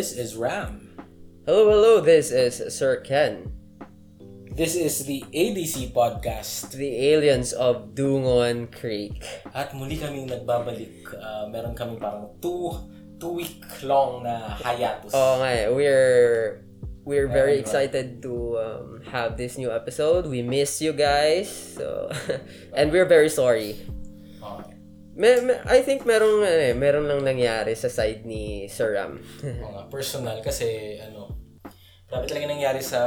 Hi, this is Ram. Hello, hello, this is Sir Ken. This is the ADC podcast. The aliens of Dungon Creek. At muli kaming nagbabalik. Uh, meron kami parang two, two week long na hiatus. Oo nga eh, we're we're very ba? excited to um, have this new episode. We miss you guys. So and we're very sorry. Me, me- I think merong ano eh, meron lang nangyari sa side ni Sir Ram. Nga, personal kasi ano, grabe talaga nangyari sa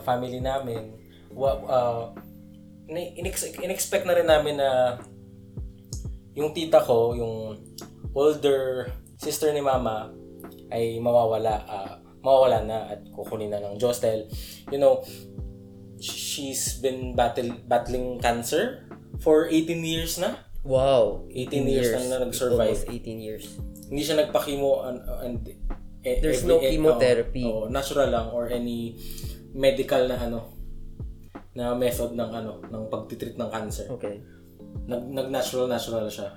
family namin. Wa, uh, inexpect na rin namin na yung tita ko, yung older sister ni mama, ay mawawala, ah, mawawala na at kukunin na ng Diyos dahil, you know, she's been battle, battling cancer for 18 years na. Wow. 18 years na nag-survive. Almost 18 years. Hindi siya nagpa-chemo and, and eh, There's every- no eh, chemotherapy. oh, oh, natural lang or any medical na ano na method ng ano ng pagtitreat ng cancer. Okay. Nag nag natural natural siya.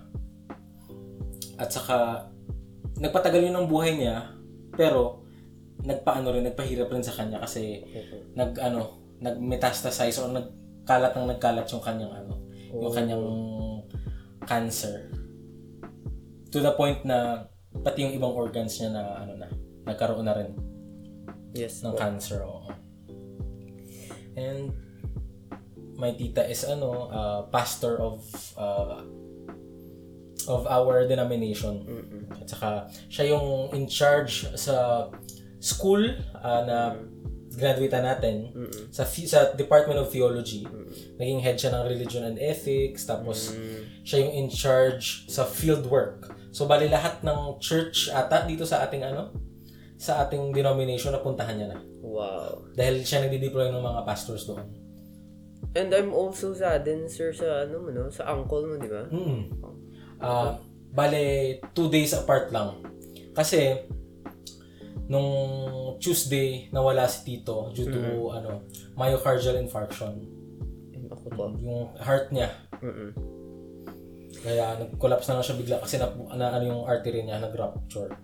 At saka nagpatagal yun ng buhay niya pero nagpaano rin nagpahirap rin sa kanya kasi nag ano nag metastasize or nagkalat ng nagkalat yung kanyang ano yung kanyang cancer to the point na pati yung ibang organs niya na ano na nagkaroon na rin Yes. ng cancer oo. And my tita is ano uh, pastor of uh, of our denomination. At saka siya yung in charge sa school uh, na graduate natin sa phi- sa Department of Theology. Naging head siya ng Religion and Ethics tapos siya yung in charge sa field work. So bali lahat ng church ata dito sa ating ano sa ating denomination napuntahan niya na. Wow. Dahil siya nagdi-deploy ng mga pastors doon. And I'm also saddened, sir, sa ano mo, no? Sa uncle mo, di ba? Mm. Ah, bale, two days apart lang. Kasi, nung Tuesday, nawala si Tito due to, ano, myocardial infarction. Ako po. Yung heart niya. Mm-mm. Kaya, nag-collapse na lang siya bigla kasi na, na ano yung artery niya, nag-rupture.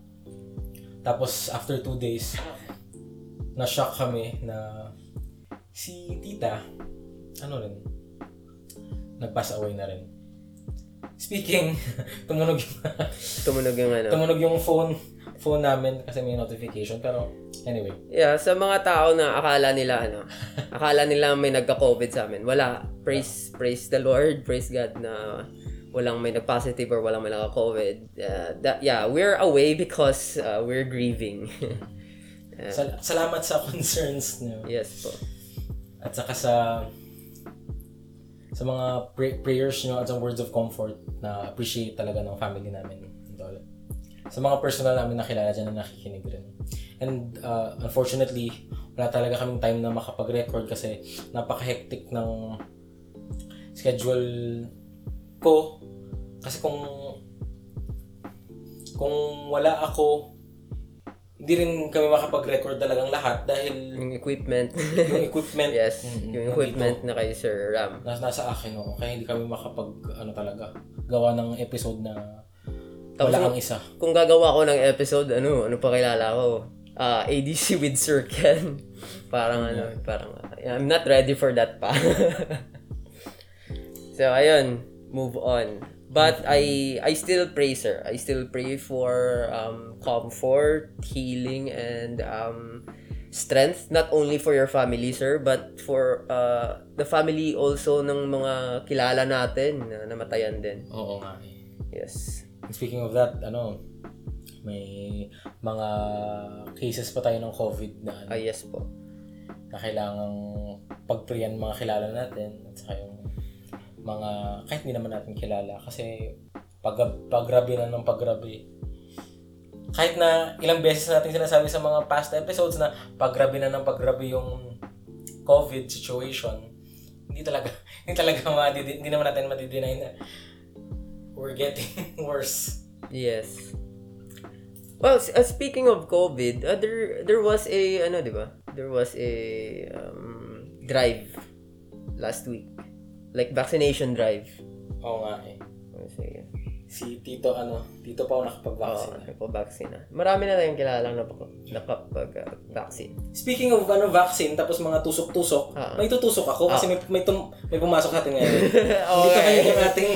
Tapos, after two days, na-shock kami na si Tita, ano rin, nag-pass away na rin. Speaking, tumunog yung, Tumunog yung ano. tumunog yung phone phone namin kasi may notification. Pero, anyway. Yeah, sa mga tao na akala nila ano, akala nila may nagka-COVID sa amin. Wala. Praise praise the Lord, praise God na walang may nag-positive or walang may nagka-COVID. Uh, that, yeah, we're away because uh, we're grieving. Sal- salamat sa concerns niyo. yes po. At saka sa sa mga pray- prayers niyo at sa words of comfort na appreciate talaga ng family namin. Sa mga personal namin nakilala dyan na nakikinig rin. And uh, unfortunately, wala talaga kaming time na makapag-record kasi napaka-hectic ng schedule ko. Kasi kung kung wala ako, hindi rin kami makapag-record talagang lahat dahil Yung equipment. yung equipment yes, mm, yung nandito. equipment na kay Sir Ram. Nas, nasa akin, no? Kaya hindi kami makapag, ano talaga, gawa ng episode na Tapos wala kang isa. Kung gagawa ko ng episode, ano, ano pa kilala ko? Ah, ADC with Sir Ken. parang ano, parang, I'm not ready for that pa. so, ayun, move on. But I I still pray, sir. I still pray for um, comfort, healing, and um, strength, not only for your family, sir, but for uh, the family also ng mga kilala natin na namatayan din. Oo nga. eh. Yes. And Speaking of that, ano, may mga cases pa tayo ng COVID na, ano, Ah, yes po. na kailangang pagpriyan mga kilala natin at saka yung mga kahit hindi naman natin kilala kasi pag paggrabe na ng paggrabe kahit na ilang beses natin sinasabi sa mga past episodes na paggrabe na ng paggrabe yung COVID situation hindi talaga hindi talaga madidi, hindi naman natin madideny na we're getting worse Yes. Well, uh, speaking of COVID, uh, there there was a ano, 'di ba? There was a um, drive last week. Like vaccination drive. oo nga eh Oh, sige. Si Tito, ano, Tito pa ako Oo, nakapag-vaccine. na. Marami na tayong kilalang nakapag-vaccine. Speaking of ano, vaccine, tapos mga tusok-tusok, Ah. may tutusok ako kasi may, may, tum- may pumasok sa atin ngayon. Oo, Dito kayo yung ating...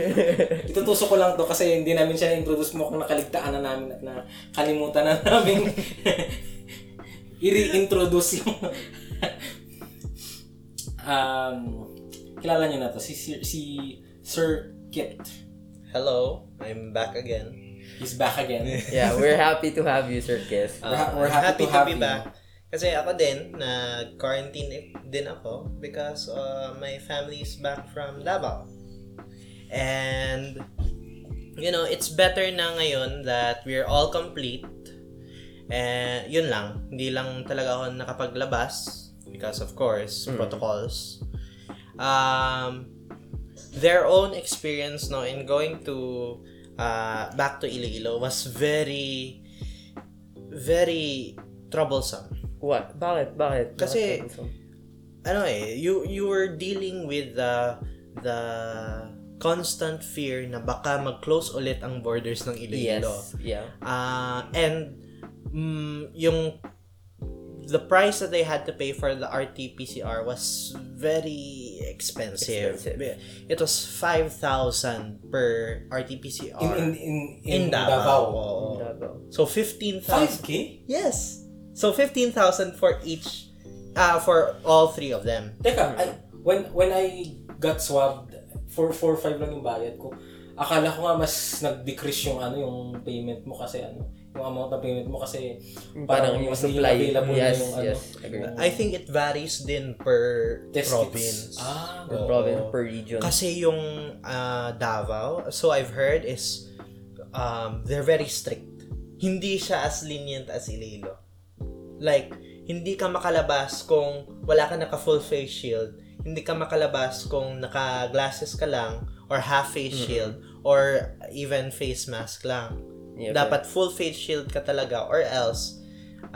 Itutusok ko lang to kasi hindi namin siya na-introduce mo kung nakaligtaan na namin at nakalimutan na namin i-reintroduce yung... um, kilala niyo na to, si, Sir- si Sir Kit. Hello, I'm back again. He's back again. yeah, we're happy to have you, Sir Kiss. We're ha- Uh, we're I'm happy to have be you. back. Kasi ako din, na-quarantine din ako because uh, my family is back from Davao. And, you know, it's better na ngayon that we're all complete. And, yun lang. Hindi lang talaga ako nakapaglabas because, of course, protocols. Um, their own experience no in going to uh, back to Iloilo was very very troublesome. What? Bakit? Bakit? Kasi-? Ano eh, you you were dealing with the the constant fear na baka mag-close ulit ang borders ng Iloilo. Yes. Yeah. Uh, and mm, yung the price that they had to pay for the RT-PCR was very expensive. Expensive. It was 5,000 per RT-PCR. In, in, in, in, In Davao. Davao. Davao. So 15,000. 5K? Yes. So 15,000 for each uh for all three of them. Teka, I, when when I got swabbed, 4 4 5 lang yung bayad ko. Akala ko nga mas nag-decrease yung ano yung payment mo kasi ano, yung amount ng payment mo kasi Parang yung mas supply. available na Yes, yung ano. yes. Agree. I think it varies din per Test province. kits. Ah, Per Oo. province, per region. Kasi yung ah, Davao, so I've heard is um, they're very strict. Hindi siya as lenient as Iloilo. Like, hindi ka makalabas kung wala ka naka full face shield. Hindi ka makalabas kung naka glasses ka lang or half face shield or even face mask lang. Yeah, Dapat full face shield ka talaga or else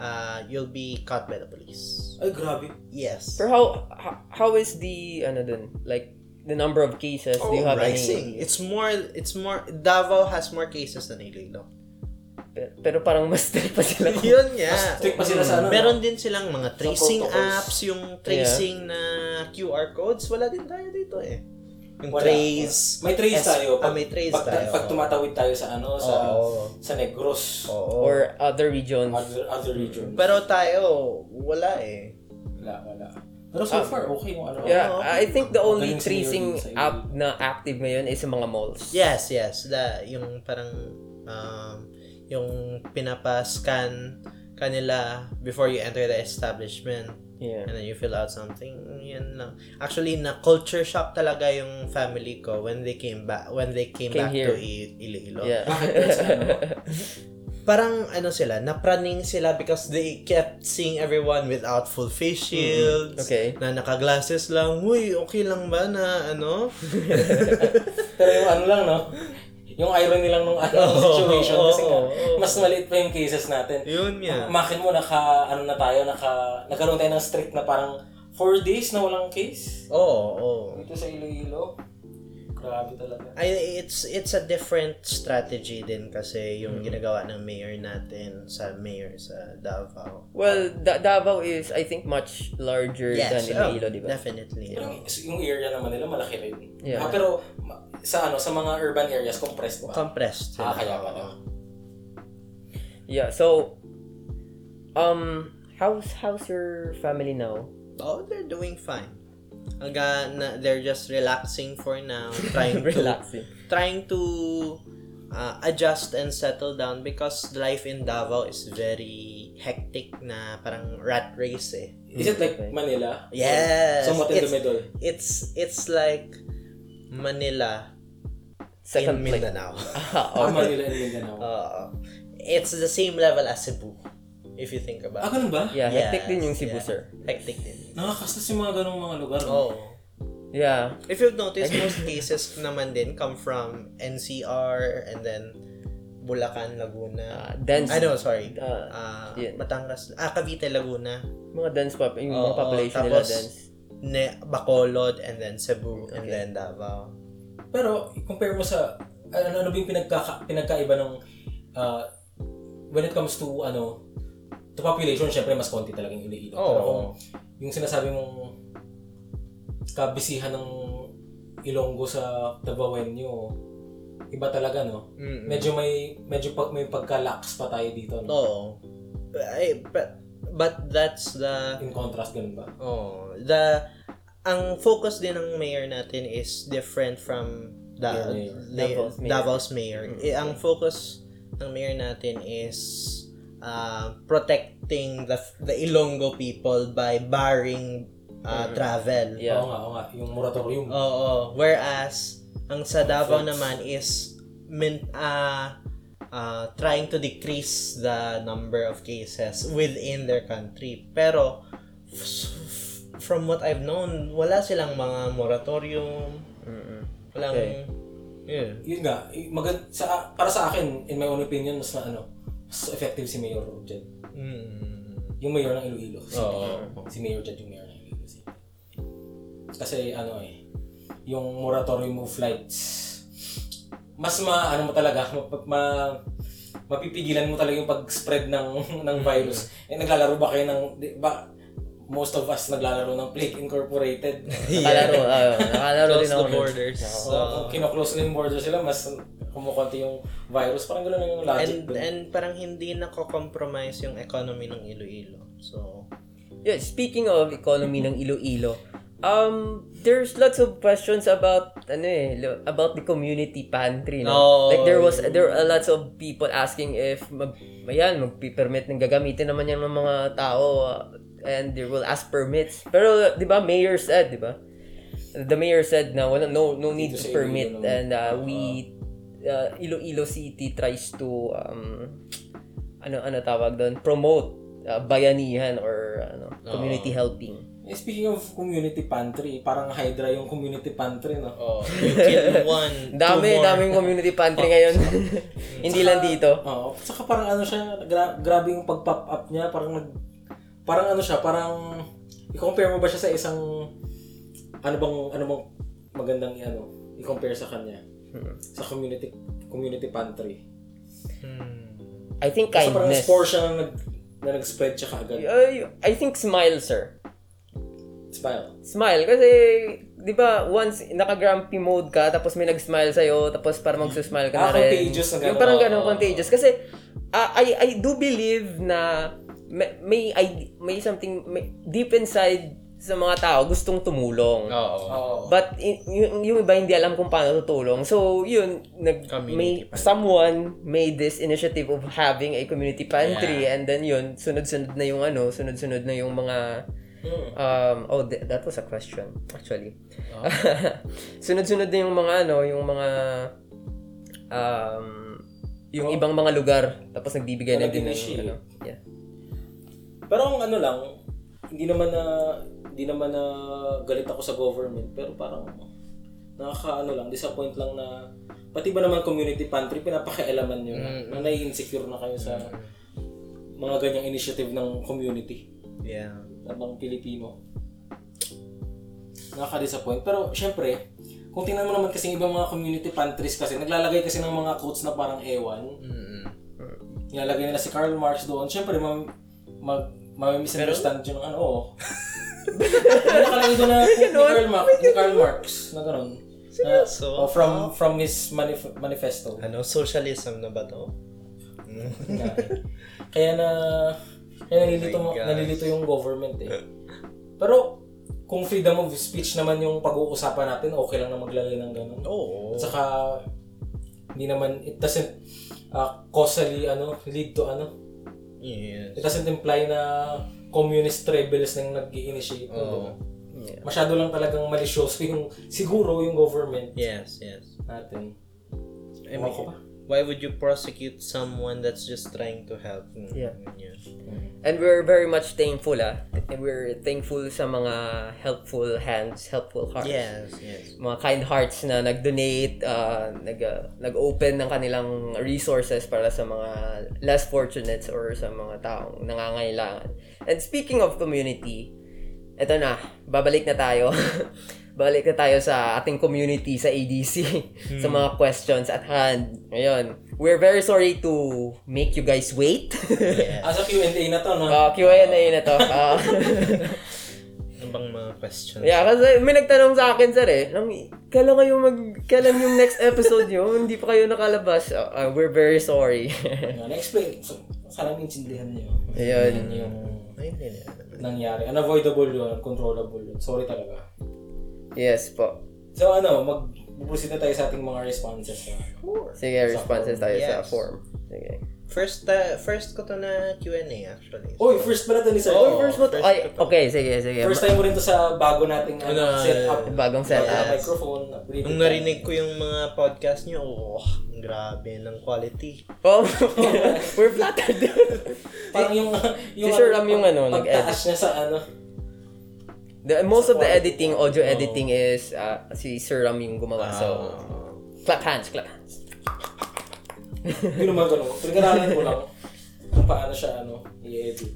uh, you'll be caught by the police. Ay, grabe. Yes. Pero how, how how is the ano dun? Like the number of cases? do you Oh, have rising. any? It's more, it's more, Davao has more cases than Iloilo. Pero, pero parang mas strict pa sila. Yun nga. Mas strict pa sila sa ano, Meron din silang mga tracing apps, yung tracing na QR codes. Wala din tayo dito eh. Yung Wala. trace. May trace S- tayo. ah, may trace pag, tayo. Pag tumatawid tayo sa ano, sa Oo. sa Negros, Oo. Or other regions. other, other region. Pero tayo, wala eh. Wala, wala. Pero so Ah. far, okay yung ano. Yeah, Oo. I think the only Magaling si tracing app na active ngayon is sa mga malls. Yes, yes. The, yung parang, um, yung pinapa-scan kanila before you enter the establishment. Yeah. and then you fill out something yan lang actually na culture shock talaga yung family ko when they came back when they came, Came back here. to I- Iloilo Yeah. Ano? parang ano sila napraning sila because they kept seeing everyone without full face shields Okay. na naka-glasses lang huy okay lang ba na ano Pero yung ano lang, no? Yung irony lang nung ano, Oo, situation kasi nga, mas maliit pa yung cases natin. yun nga Makin mo, naka, ano na tayo, naka, nagkaroon tayo ng strict na parang 4 days na walang case. oo oo Dito sa Iloilo. Grabe talaga. I, it's it's a different strategy din kasi yung ginagawa ng mayor natin sa mayor sa Davao. Well, da- Davao is I think much larger than Iloilo, di ba? Definitely. Pero yung area naman nila malaki rin. Yeah. Ah, pero sa ano sa mga urban areas compressed ba? Compressed. Ah, kaya pala. Yeah, so um how's how's your family now? Oh, they're doing fine. Hangga na, they're just relaxing for now, trying to Relaxing. trying to uh, adjust and settle down because life in Davao is very hectic na parang rat race eh. Is it like Manila? Yes. Somewhat in the It's- middle. It's it's like Manila Second in. Mindanao. Ah, okay. Manila and Mindanao. Uh, it's the same level as Cebu if you think about ah, it. ganun ba? Yeah, hectic Yes, din yung Cebu, yeah. sir. Hectic din. Nakakastas yung mga ganung mga lugar. no? Oh. Yeah. If you've noticed, most cases naman din come from NCR and then Bulacan, Laguna. Uh, dense. I know, sorry. Uh, Ah, yun. Batangas. Ah, Cavite, Laguna. mga dense pa, yung Oo, mga population nila tapos- dense. Ne Bacolod and then Cebu and Okay. then Davao. Pero, compare mo sa ano, ano ba yung pinagka, pinagkaiba ng uh, when it comes to ano to population, syempre mas konti talaga yung Iloilo. Oo. Pero kung yung sinasabi mong kabisihan ng Ilonggo sa Tabawenyo, iba talaga no. Mm-mm. Medyo may medyo pag may pagka-lax pa tayo dito no. Oo. But, I- but, but that's the In contrast ganun ba? Oh, the ang focus din ng mayor natin is different from the Your mayor. Davao's mayor. Davao's mayor. Eh, ang focus ng mayor natin is uh, protecting the the Ilonggo people by barring uh, travel. Yeah. Oo nga, oo nga. Yung moratorium. Oo. Whereas ang sa Davao naman is min, uh, uh, trying to decrease the number of cases within their country. Pero f- f- from what I've known, wala silang mga moratorium. Mm-mm. Walang Okay. yeah. Yun nga, i- magand sa para sa akin, in my own opinion, mas na ano, mas effective si Mayor Jed. Mm. Yung mayor ng Iloilo. Si, Oo. si Mayor Jed yung mayor ng Iloilo City. Kasi ano eh, yung moratorium of flights, mas ma, ano mo talaga, ma, ma mapipigilan mo talaga yung pag-spread ng ng virus. Eh naglalaro ba kayo ng di ba most of us naglalaro ng Plague Incorporated. Nakalaro, ah, nakalaro din Close ako. the borders. So, kung kino-close na yung border sila, mas kumukonti yung virus. Parang gano'n lang yung logic. and dun. and parang hindi nako-compromise yung economy ng Iloilo. So, Yeah, speaking of economy ng Iloilo, um, there's lots of questions about ano eh, about the community pantry. No? Oh. Like there was there are lots of people asking if mag ayan, magpi-permit ng gagamitin naman yan ng mga tao uh, and they will ask permits. Pero 'di ba mayor said, 'di ba? The mayor said na wala no no need to permit and uh, we uh, Iloilo City tries to um ano ano tawag doon promote uh, bayanihan or ano community helping. Eh, speaking of community pantry, parang Hydra yung community pantry, no? oh, you kill one, Dami, more. daming community pantry ngayon. Hindi lang dito. Oo. Saka parang ano siya, gra- grabe yung pag-pop up niya, parang nag... Parang ano siya, parang... I-compare mo ba siya sa isang... Ano bang, ano bang magandang ano, i-compare sa kanya? Sa community community pantry. Hmm. I think Kasi parang kindness. spore siya na, nag, na nag-spread siya kaagad. I, I think smile, sir. Smile. Smile. Kasi, di ba, once naka-grumpy mode ka, tapos may nag-smile sa'yo, tapos para magsusmile ka Ah, na rin. contagious na Yung gano'n. parang ganun, Oo. contagious. Kasi, ah, I, I do believe na may, may, may something, may, deep inside sa mga tao, gustong tumulong. Oo. Oo. But y- yung, yung iba hindi alam kung paano tutulong. So, yun, nag, Community may, pantry. someone made this initiative of having a community pantry and then yun, sunod-sunod na yung ano, sunod-sunod na yung mga Mm. um oh th- that was a question actually. sunod-sunod na yung mga ano, yung mga um yung Oh. ibang mga lugar tapos nagbibigay Na na din ng ano. Yeah. Pero ang ano lang, hindi naman na hindi naman na galit ako sa government, pero parang nakakaano lang, disappoint lang na pati ba naman community pantry pinapakialaman niyo na, na nai-insecure na kayo sa mga ganyang initiative ng community Yeah. ng Pilipino. Nakaka-disappoint. Pero syempre, kung tingnan mo naman kasi ibang mga community pantries kasi, naglalagay kasi ng mga quotes na parang ewan. Mm-mm. Nilalagay nila si Karl Marx doon. Siyempre, ma mag ma-misunderstand yun ng ano, May nakalagay doon na ni Karl Marx, ni Karl Marx na gano'n. Na, Seryoso? oh, from from his manif- manifesto. Ano, socialism na ba to? Kaya na kaya nalilito, Oh my mo, gosh. nalilito yung government eh. Pero kung freedom of speech naman yung pag-uusapan natin, okay lang na maglalagay ng ganun. Oo. At saka hindi naman it doesn't uh, causally ano lead to ano Yes. it doesn't imply na communist rebels nang nag-initiate diba? Yeah. masyado lang talagang malisyoso yung siguro yung government Yes, yes. natin I Ewan mean, ko ba? why would you prosecute someone that's just trying to help? Mm, Yeah. yeah. And we're very much thankful ah. We're thankful sa mga helpful hands, helpful hearts. Yes, yes. Mga kind hearts na nag-donate, uh, nag, uh, nag-open ng kanilang resources para sa mga less fortunate or sa mga taong nangangailangan. And speaking of community, eto na, babalik na tayo. balik na tayo sa ating community sa ADC sa mga questions at hand. Ngayon, we're very sorry to make you guys wait. Yeah. As a Q&A na to, no? uh, Q&A na to. Ah. Ano bang mga questions? yeah, kasi may nagtanong sa akin, sir eh. Nang, kailan kayo mag... Kailan yung next episode nyo? Hindi pa kayo nakalabas. Uh, uh, we're very sorry. Yan, Na-explain. So, sana maintindihan niyo. Ayun. Yan yung Ay, hindi na. nangyari. Unavoidable yun. Controllable yun. Sorry talaga. yes po. So ano, mag-proceed na tayo sa ating mga responses. Na, Sige, responses tayo sa Yes. form. Sige. First, uh, first ko to na Q&A actually. Uy, first pala to ni Sir. Oh, first mo to. first Ay, okay, sige, sige. First time mo rin to sa bago nating ano, Ano, setup. Bagong Sa setup. microphone. upgraded Nung narinig ko yung mga podcast niyo, oh, ang grabe ng quality. Oh, we're flattered. Parang yung, yung Si Sir Ram yung ano, nag-edit. Pagtaas niya sa ano. the, most of the editing, audio editing is uh, si Sir Ram yung gumawa. So, clap hands, clap hands. Hindi naman ganun. Pinag-aralan ko lang kung paano siya ano, i-edit.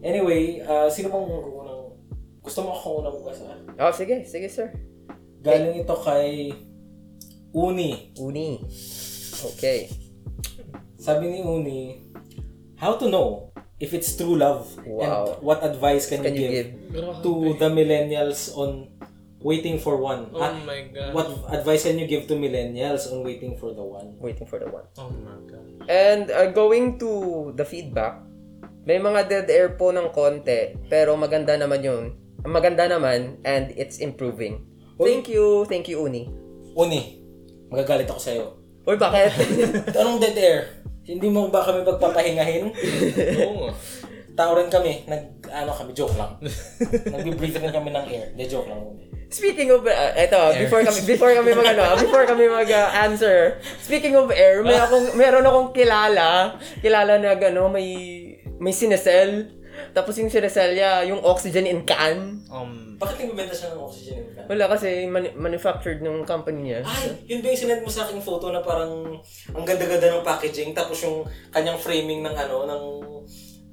Anyway, ah, sino bang unang... Gusto mo ako unang magbasa? Oh, sige, sige, sir. Galing ito kay Uni. Uni. Okay. Sabi ni Uni, How to know if it's true love? Wow. And what advice can, Can you, you give, give? to the millennials on waiting for one? Oh Ah, my God. what advice can you give to millennials on waiting for the one? Waiting for the one. Oh my God. And uh, going to the feedback, may mga dead air po ng konti, pero maganda naman yun. Maganda naman, and it's improving. Thank you, thank you, Uni. Uni, magagalit ako sa'yo. Uy, bakit? Anong dead air? Hindi mo ba kami pagpapahingahin? Oo. Tao rin kami. Nag, ano kami, joke lang. Nag-breathe rin kami ng air. De, joke lang. Speaking of, uh, eto, before kami, before kami mag, ano, before kami mag uh, answer, speaking of air, may akong, meron akong kilala, kilala na, ano, may, may sinesel, tapos yung sinesel niya, yung oxygen in can. Um, Bakit nagbibenta siya ng oxygen in can? Wala kasi mani- manufactured ng company niya. Ay, yun ba yung sinend mo sa aking photo na parang ang ganda-ganda ng packaging tapos yung kanyang framing ng ano, ng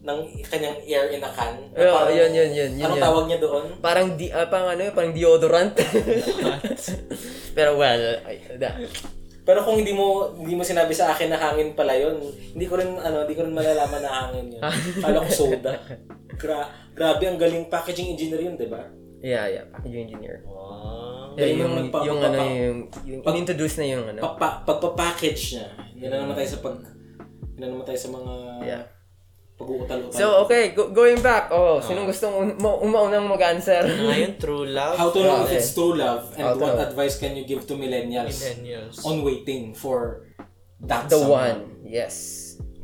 ng kanyang air in a can. Yeah, parang- yun, yun, yun, yun, Anong yun. tawag niya doon? Parang di, ah, parang ano, parang deodorant. Pero well, ay, da. Pero kung hindi mo hindi mo sinabi sa akin na hangin pala yun, hindi ko rin ano, hindi ko rin malalaman na hangin yun. Kala ko soda. Gra grabe ang galing packaging engineer yun, 'di ba? Yeah, yeah, packaging engineer. wow. Yeah, yung, yung yung ano, yung, yung pag- in-introduce na yung ano. Pagpa, pagpa-package niya. Yan na naman tayo sa pag yan na naman tayo sa mga Yeah. Pag-uutal-utal. So, okay, go- going back. Oh, sinong gustong ma- umaunang mag-answer? Ngayon, true love. How to know if Okay. it's true love and How to what know. advice can you give to millennials Millennials. on waiting for that The someone? one. Yes.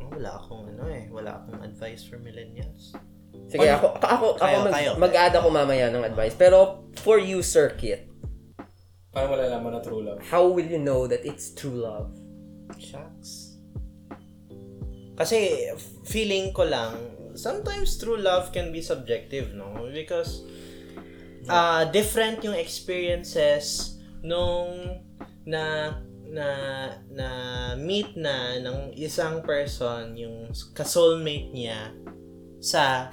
Oh, wala akong ano eh. Wala akong advice for millennials. Sige, ako, ako, ako, Kayo, mag, kayo. mag-add ako mamaya ng advice. Pero, for you, Sir Kit, Paano malalaman na true love? how will you know that it's true love? Shucks. Kasi, feeling ko lang, sometimes true love can be subjective, no? Because, uh, different yung experiences nung na na na meet na ng isang person yung ka-soulmate niya sa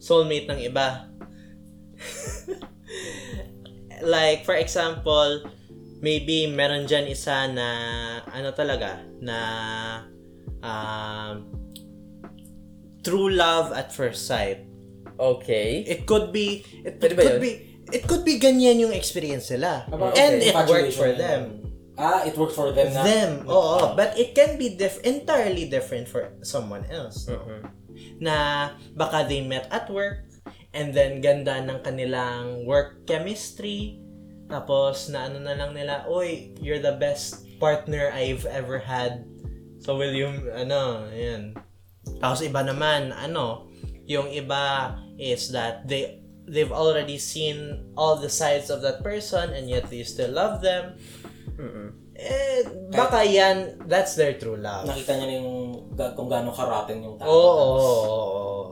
soulmate ng iba. like for example, maybe meron dyan isa na ano talaga na um, true love at first sight. Okay. It could be it, Pwede ba could yun? be it could be ganyan yung experience nila. About- And okay, it worked infatuation for na them. yun. Ah, it worked for them na? Them. Ah. Oo, but it can be diff- entirely different for someone else. no? Mhm. Na baka they met at work and then ganda ng kanilang work chemistry tapos na ano na lang nila, oy, you're the best partner I've ever had. So will you, ano, yan. Tapos iba naman, ano, yung iba is that they they've already seen all the sides of that person and yet they still love them. Mhm. Eh, baka yan, that's their true love. Nakita niya na yung ga- kung gaano karating yung tao. Oo, oo, oo, oo.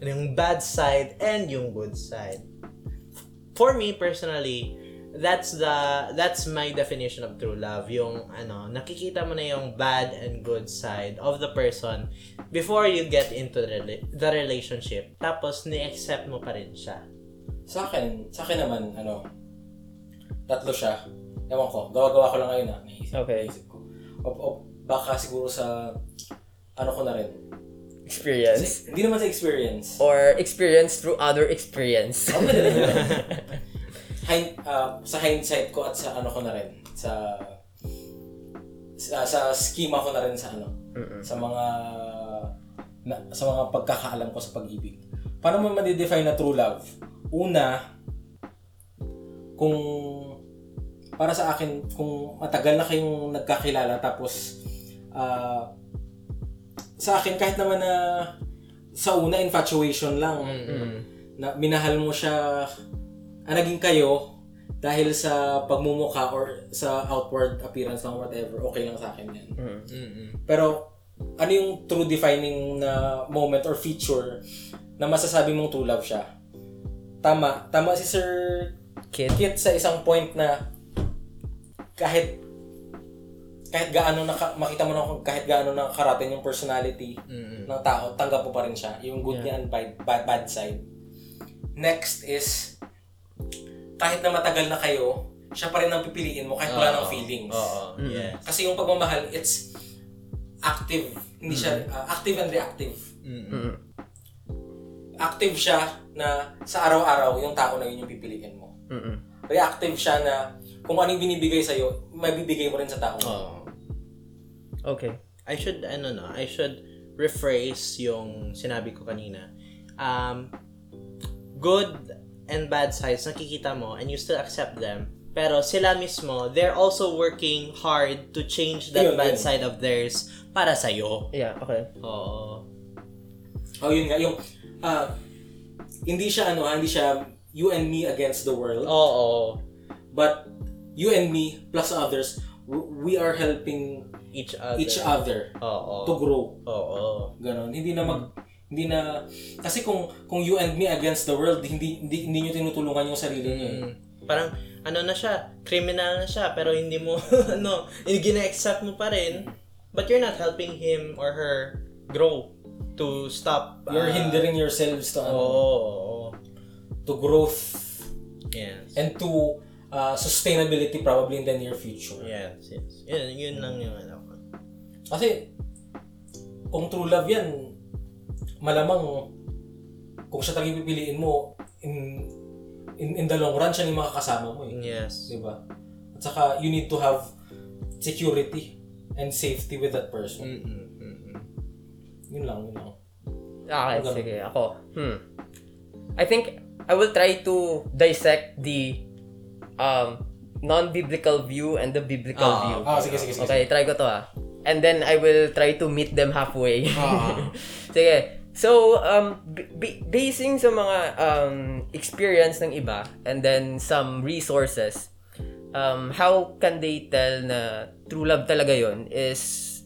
Yung bad side and yung good side. For me personally, that's the that's my definition of true love. Yung ano, nakikita mo na yung bad and good side of the person before you get into the, the relationship. Tapos ni-accept mo pa rin siya. Sa akin, sa akin naman, ano, tatlo siya. Ewan ko, gawa-gawa ko lang ngayon ah. Naisip, Okay. naisip ko. O, o baka siguro sa, ano ko na rin. Experience. Hindi naman sa experience. Or experience through other experience. Hind, ah, sa hindsight ko at sa ano ko na rin. Sa, sa, sa schema ko na rin sa ano. Sa mga, na, sa mga pagkakaalam ko sa pag-ibig. Paano mo ma-define na true love? Una, kung para sa akin, kung matagal na kayong nagkakilala tapos ah, sa akin kahit naman na sa una infatuation lang na minahal mo siya ah, naging kayo dahil sa pagmumukha or sa outward appearance ng whatever okay lang sa akin yan pero ano yung true defining na moment or feature na masasabi mong true love siya tama tama si Sir Kid. Kit sa isang point na kahit kahit gaano naka, makita mo na kahit gaano nakakarating yung personality ng tao, tanggap mo pa rin siya. Yung good niya and bad, bad, bad side. Next is, kahit na matagal na kayo, siya pa rin ang pipiliin mo kahit wala ng feelings. Oo, yes. Kasi yung pagmamahal, it's active. Hindi siya, uh, active and reactive. Active siya na sa araw-araw, yung tao na yun yung pipiliin mo. Mm-mm. Reactive siya na kung ano yung binibigay sa'yo, mabibigay mo rin sa tao. Oo. Okay. I should, ano no, I should rephrase yung sinabi ko kanina. Um, good and bad sides, nakikita mo, and you still accept them. Pero sila mismo, they're also working hard to change that Yun, bad yun. side of theirs para sa'yo. Yeah, okay. Oo. Oh, yun nga, yung, ah, hindi siya ano, hindi siya you and me against the world, Oo. but you and me plus others, we are helping Each other. each other Oo. to grow. Oo. Ganon. Hindi na mag hindi na kasi kung kung you and me against the world, hindi hindi, hindi niyo tinutulungan yung sarili niyo. eh. Mm. Parang, ano na siya, criminal na siya, pero hindi mo, ano, gina-accept mo pa rin, but you're not helping him or her grow to stop. You're uh, hindering yourselves to ano, oo. to growth Yes. and to uh, sustainability probably in the near future. yes, yes. Yun, yun lang yung ano ko. Kasi, kung true love yan, malamang, kung siya talagang pipiliin mo, in, in, in the long run, siya yung makakasama mo eh. Yes. Di ba? At saka, you need to have security and safety with that person. Mm-mm, mm-mm. Yun lang, yun lang. Okay, sige. Ako. Hmm. I think I will try to dissect the um non-biblical view and the biblical Ah, view. Ah, sige, sige, sige. Okay, try ko to ah. And then I will try to meet them halfway. Ah. Sige. So, um, b- basing sa mga um, experience ng iba and then some resources, um, how can they tell na true love talaga yon is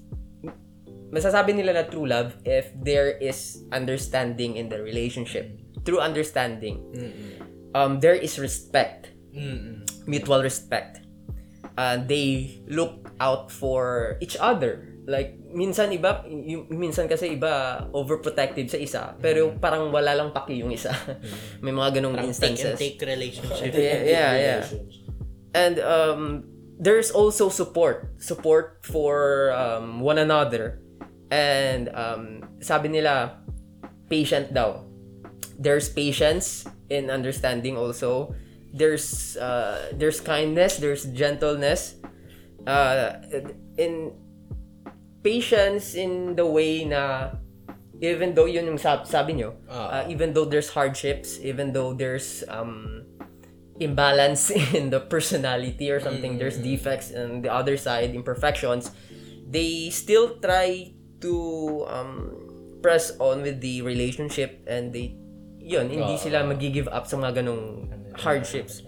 masasabi nila na true love if there is understanding in the relationship. True understanding. Um, there is respect Mm-mm. mutual respect. Uh, they look out for each other. Like, minsan iba, yung, minsan kasi iba overprotective sa isa, pero parang wala lang paki yung isa. May mga ganong Parang take and instances. take relationship. Yeah, yeah, yeah. And um, there's also support. Support for um, one another. And um, sabi nila, patient daw. There's patience in understanding also. There's uh, there's kindness, there's gentleness. Uh, in patience in the way na even though yun yung sab- sabi nyo, Ah. uh, even though there's hardships, even though there's um, imbalance in the personality or something, there's defects on the other side, imperfections, they still try to um, press on with the relationship and they yun, hindi sila magi-give up sa mga ganong hardships.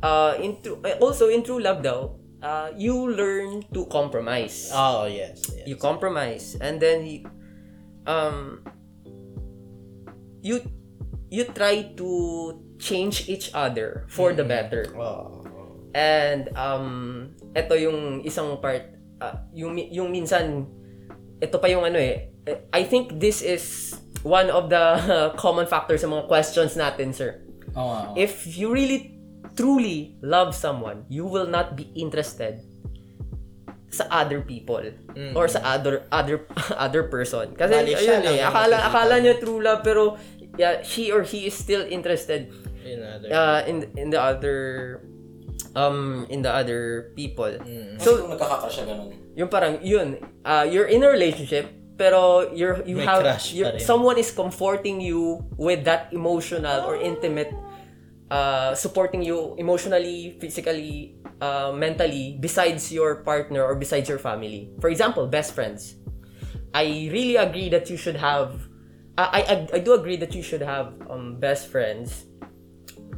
Uh, in true, also, in true love daw, uh, you learn to compromise Oh, yes. yes. you compromise and then you, um you you try to change each other for the better Oh. and um ito yung isang part ah, yung yung minsan ito pa yung ano eh I think this is one of the common factors sa mga questions natin sir nga, oo. If you really truly love someone, you will not be interested sa other people or sa other other other person. Kasi Bali, siya ayun eh, akala makikita akala niya true love pero yeah, she or he is still interested In other. uh, in in the other um in the other people. So, kung nagkakakrush siya ganun. Yung parang yun, uh, you're in a relationship pero you're you May have you're, someone is comforting you with that emotional or intimate uh, supporting you emotionally, physically, uh, mentally besides your partner or besides your family. For example, best friends. I really agree that you should have I I, I do agree that you should have um, best friends.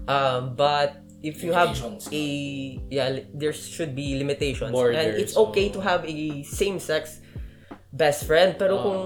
Um, but if you have a yeah, there should be limitations. Borders, and it's okay to have a same sex best friend pero kung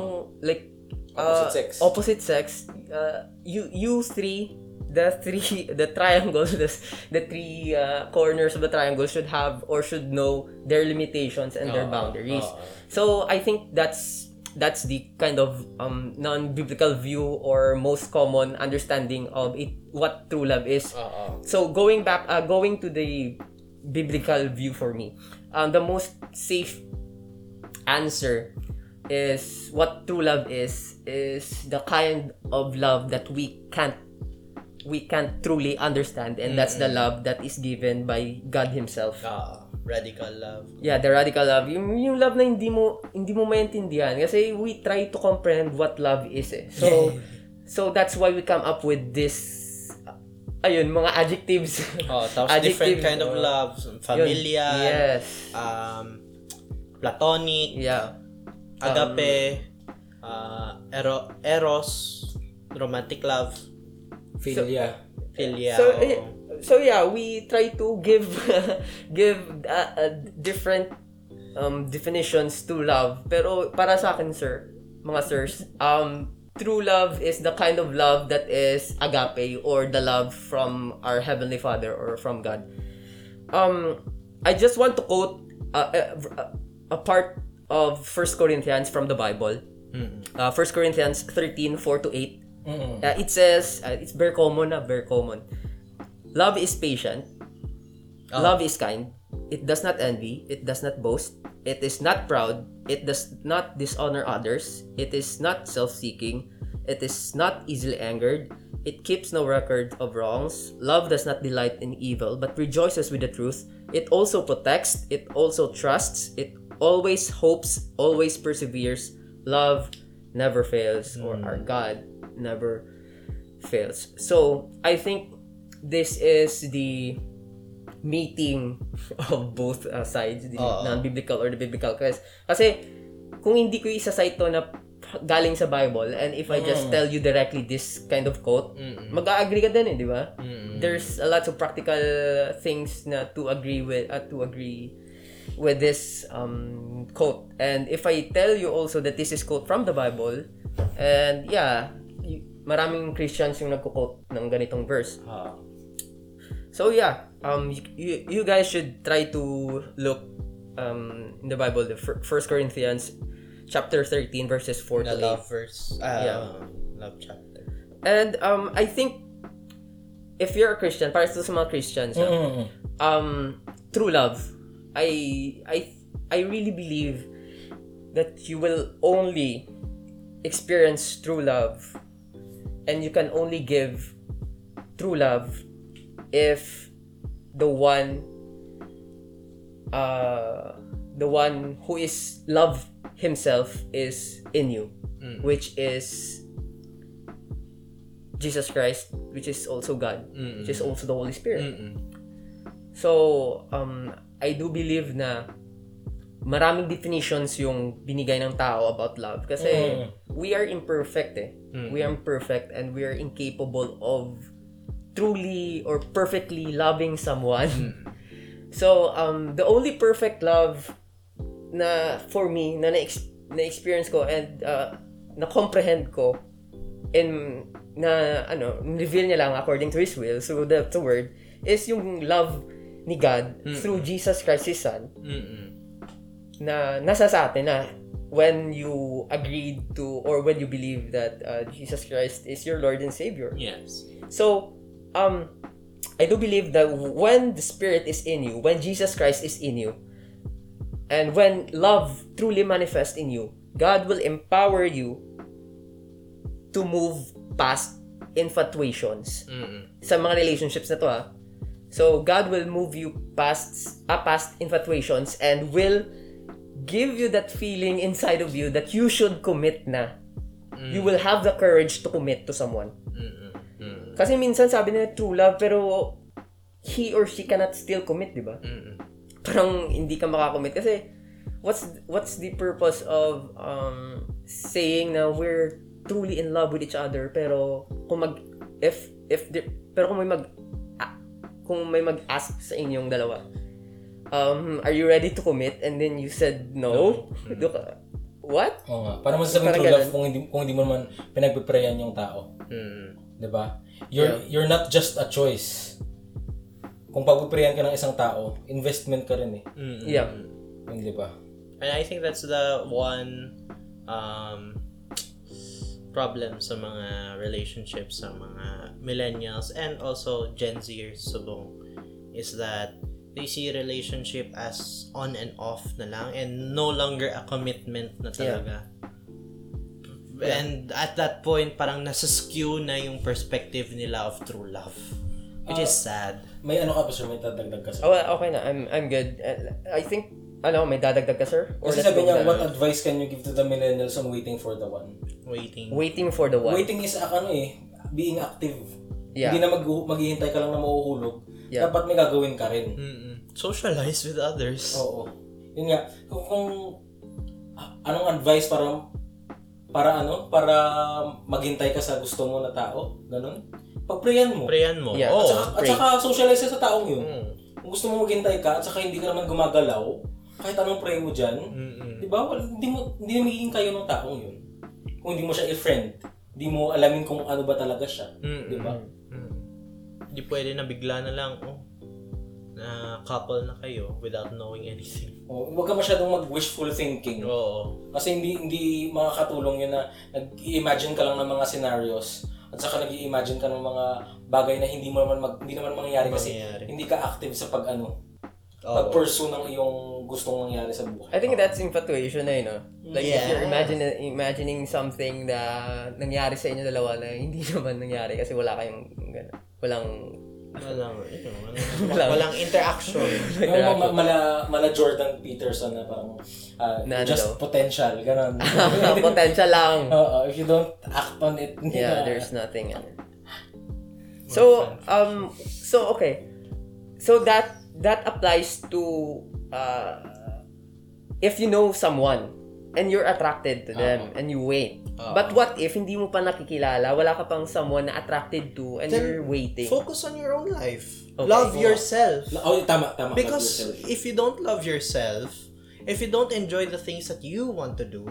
like uh, Opposite sex. opposite sex uh, you you three the three the triangle the, the three uh, corners of the triangle should have or should know their limitations and their Oo, boundaries oo. so i think that's that's the kind of um, non-biblical view or most common understanding of it what true love is Oo. so going back uh, going to the biblical view for me um, the most safe answer is what true love is is the kind of love that we can't we can't truly understand and that's the love that is given by God himself Oo. Radical love. yeah the radical love yung, yung love na hindi mo hindi mo maintindihan kasi we try to comprehend what love is eh. so so that's why we come up with this uh, ayun mga adjectives Oh, tapos different Adjectives, kind of love. Yun. Familial. yes Um, platonic. yeah Agape. uh, ero, eros. Romantic love. Philia. so oo. eh, so yeah we try to give give uh, uh, different um definitions to love. Pero para sa akin sir mga sirs um true love is the kind of love that is agape or the love from our heavenly father or from god. Um i just want to quote uh, a, a part of First corinthians from the bible. Uh, 1 corinthians 13 4 to 8 Mm-mm. Uh, it says, uh, it's very common na, very common. Love is patient. Love is kind. It does not envy. It does not boast. It is not proud. It does not dishonor others. It is not self-seeking. It is not easily angered. It keeps no record of wrongs. Love does not delight in evil, but rejoices with the truth. It also protects. It also trusts. It always hopes, always perseveres. Love never fails, or our God never fails. So, I think this is the meeting of both uh, sides, the Oo. non-biblical or the biblical. Kasi, kasi kung hindi ko isa-cite to na galing sa Bible and if I just tell you directly this kind of quote, mag-agree ka din eh, di ba? There's a lot of practical things na to agree with uh, to agree with this um, quote. And if I tell you also that this is quote from the Bible, and yeah, maraming Christians yung nagko-quote ng ganitong verse. Ah. So yeah, um, you, you, guys should try to look um, in the Bible, the fir- First Corinthians chapter 13 verses 4 The to 8. love verse. Uh, Yeah. Love chapter. And um, I think if you're a Christian, para sa mga Christians, ah, Mm-mm. um, true love, I I I really believe that you will only experience true love and you can only give true love if the one uh the one who is love himself is in you which is Jesus Christ which is also God which is also the Holy Spirit. Mm-mm. So, um, I do believe na maraming definitions yung binigay ng tao about love. Kasi Mm. we are imperfect eh. We are imperfect and we are incapable of truly or perfectly loving someone. so, um, the only perfect love na for me, na na-ex- na-experience ko and uh, na-comprehend ko in na ano, reveal niya lang according to his will so the, the word is yung love ni God through Jesus Christ his son Mm-mm. Na nasa sa atin na when you agreed to or when you believe that uh, Jesus Christ is your Lord and Savior. Yes. So, um I do believe that when the spirit is in you, when Jesus Christ is in you, and when love truly manifests in you, God will empower you to move past infatuations Mm-mm. sa mga relationships na to ah. So God will move you past ah, past infatuations and will give you that feeling inside of you that you should commit na. You will have the courage to commit to someone. Mm-mm. Kasi minsan sabi nila true love pero he or she cannot still commit, di ba? Mm-mm. Parang hindi ka makakommit kasi what's what's the purpose of um saying na we're truly in love with each other pero kung mag if if the, pero kung may mag kung may mag-ask sa inyong dalawa um are you ready to commit and then you said no, Do ka- what Oo nga. Para masasabing Parang true love ganun. kung hindi, kung hindi mo naman pinagpiprayan yung tao. Mm. 'Di ba? You're you're not just a choice. Kung pagpiprayan ka ng isang tao, investment ka rin eh. Mm-mm. yeah Yung 'di ba? And I think that's the one um, problem sa mga relationships sa mga millennials and also Gen Zers subong is that they see relationship as on and off na lang and no longer a commitment na talaga. And at that point, parang nasa-skew na yung perspective nila of true love. Which is sad. May ano ka ba sir? May tatagdag ka sir? oh, okay na I'm I'm good Uh, I think ano may dadagdag ka sir or Kasi sabi niya, what advice can you give to the millennials on waiting for the one? Waiting. waiting for the one Waiting is ano eh, being active. Yeah. Hindi na mag maghihintay ka lang na mauhulog. Yeah. Dapat may gagawin ka rin. Mm-mm. Socialize with others. Oo. Yun nga. Kung, kung ah, anong advice para para ano, para maghintay ka sa gusto mo na tao, ganun. Pagprayan mo. Prayan mo. Yeah. Oo. At saka, at pray. saka socialize ka sa taong yun. Mm. Kung gusto mo maghintay ka, at saka hindi ka naman gumagalaw, kahit anong pray mo dyan, Mm-mm. di ba? Wal- Hindi mo, hindi magiging kayo ng taong yun. Kung hindi mo siya i-friend, hindi mo alamin kung ano ba talaga siya. Mm-mm. Di ba? Hindi pwede na bigla na lang, oh, na couple na kayo without knowing anything. O, huwag ka masyadong mag-wishful thinking. Oo. Kasi hindi hindi makakatulong yun na nag-imagine ka lang ng mga scenarios at saka nag-imagine ka ng mga bagay na hindi mo naman mag, hindi naman mangyayari kasi Mangyayari. hindi ka active sa pag ano, Oo. pag-pursue ng iyong gustong mangyari sa buhay. I think that's infatuation na yun, no? Like, if Yeah. you're imagine, imagining something na nangyari sa inyo dalawa na hindi naman nangyari kasi wala kayong, gano'n, walang, Walang, yun, Walang- walang, walang interaction. Yung ma- mala, mala Jordan Peterson na parang ah, Na ano just daw? potential, ganun. potential lang. Oo, if you don't act on it, Yeah, na- there's nothing. ano. So, um, so okay. So that that applies to uh, if you know someone and you're attracted to them and you wait. But what if hindi mo pa nakikilala, wala ka pang someone na attracted to and Then, you're waiting? Focus on your own life. Okay. Love Oo. yourself. Oh, tama, tama. Because if you don't love yourself, if you don't enjoy the things that you want to do,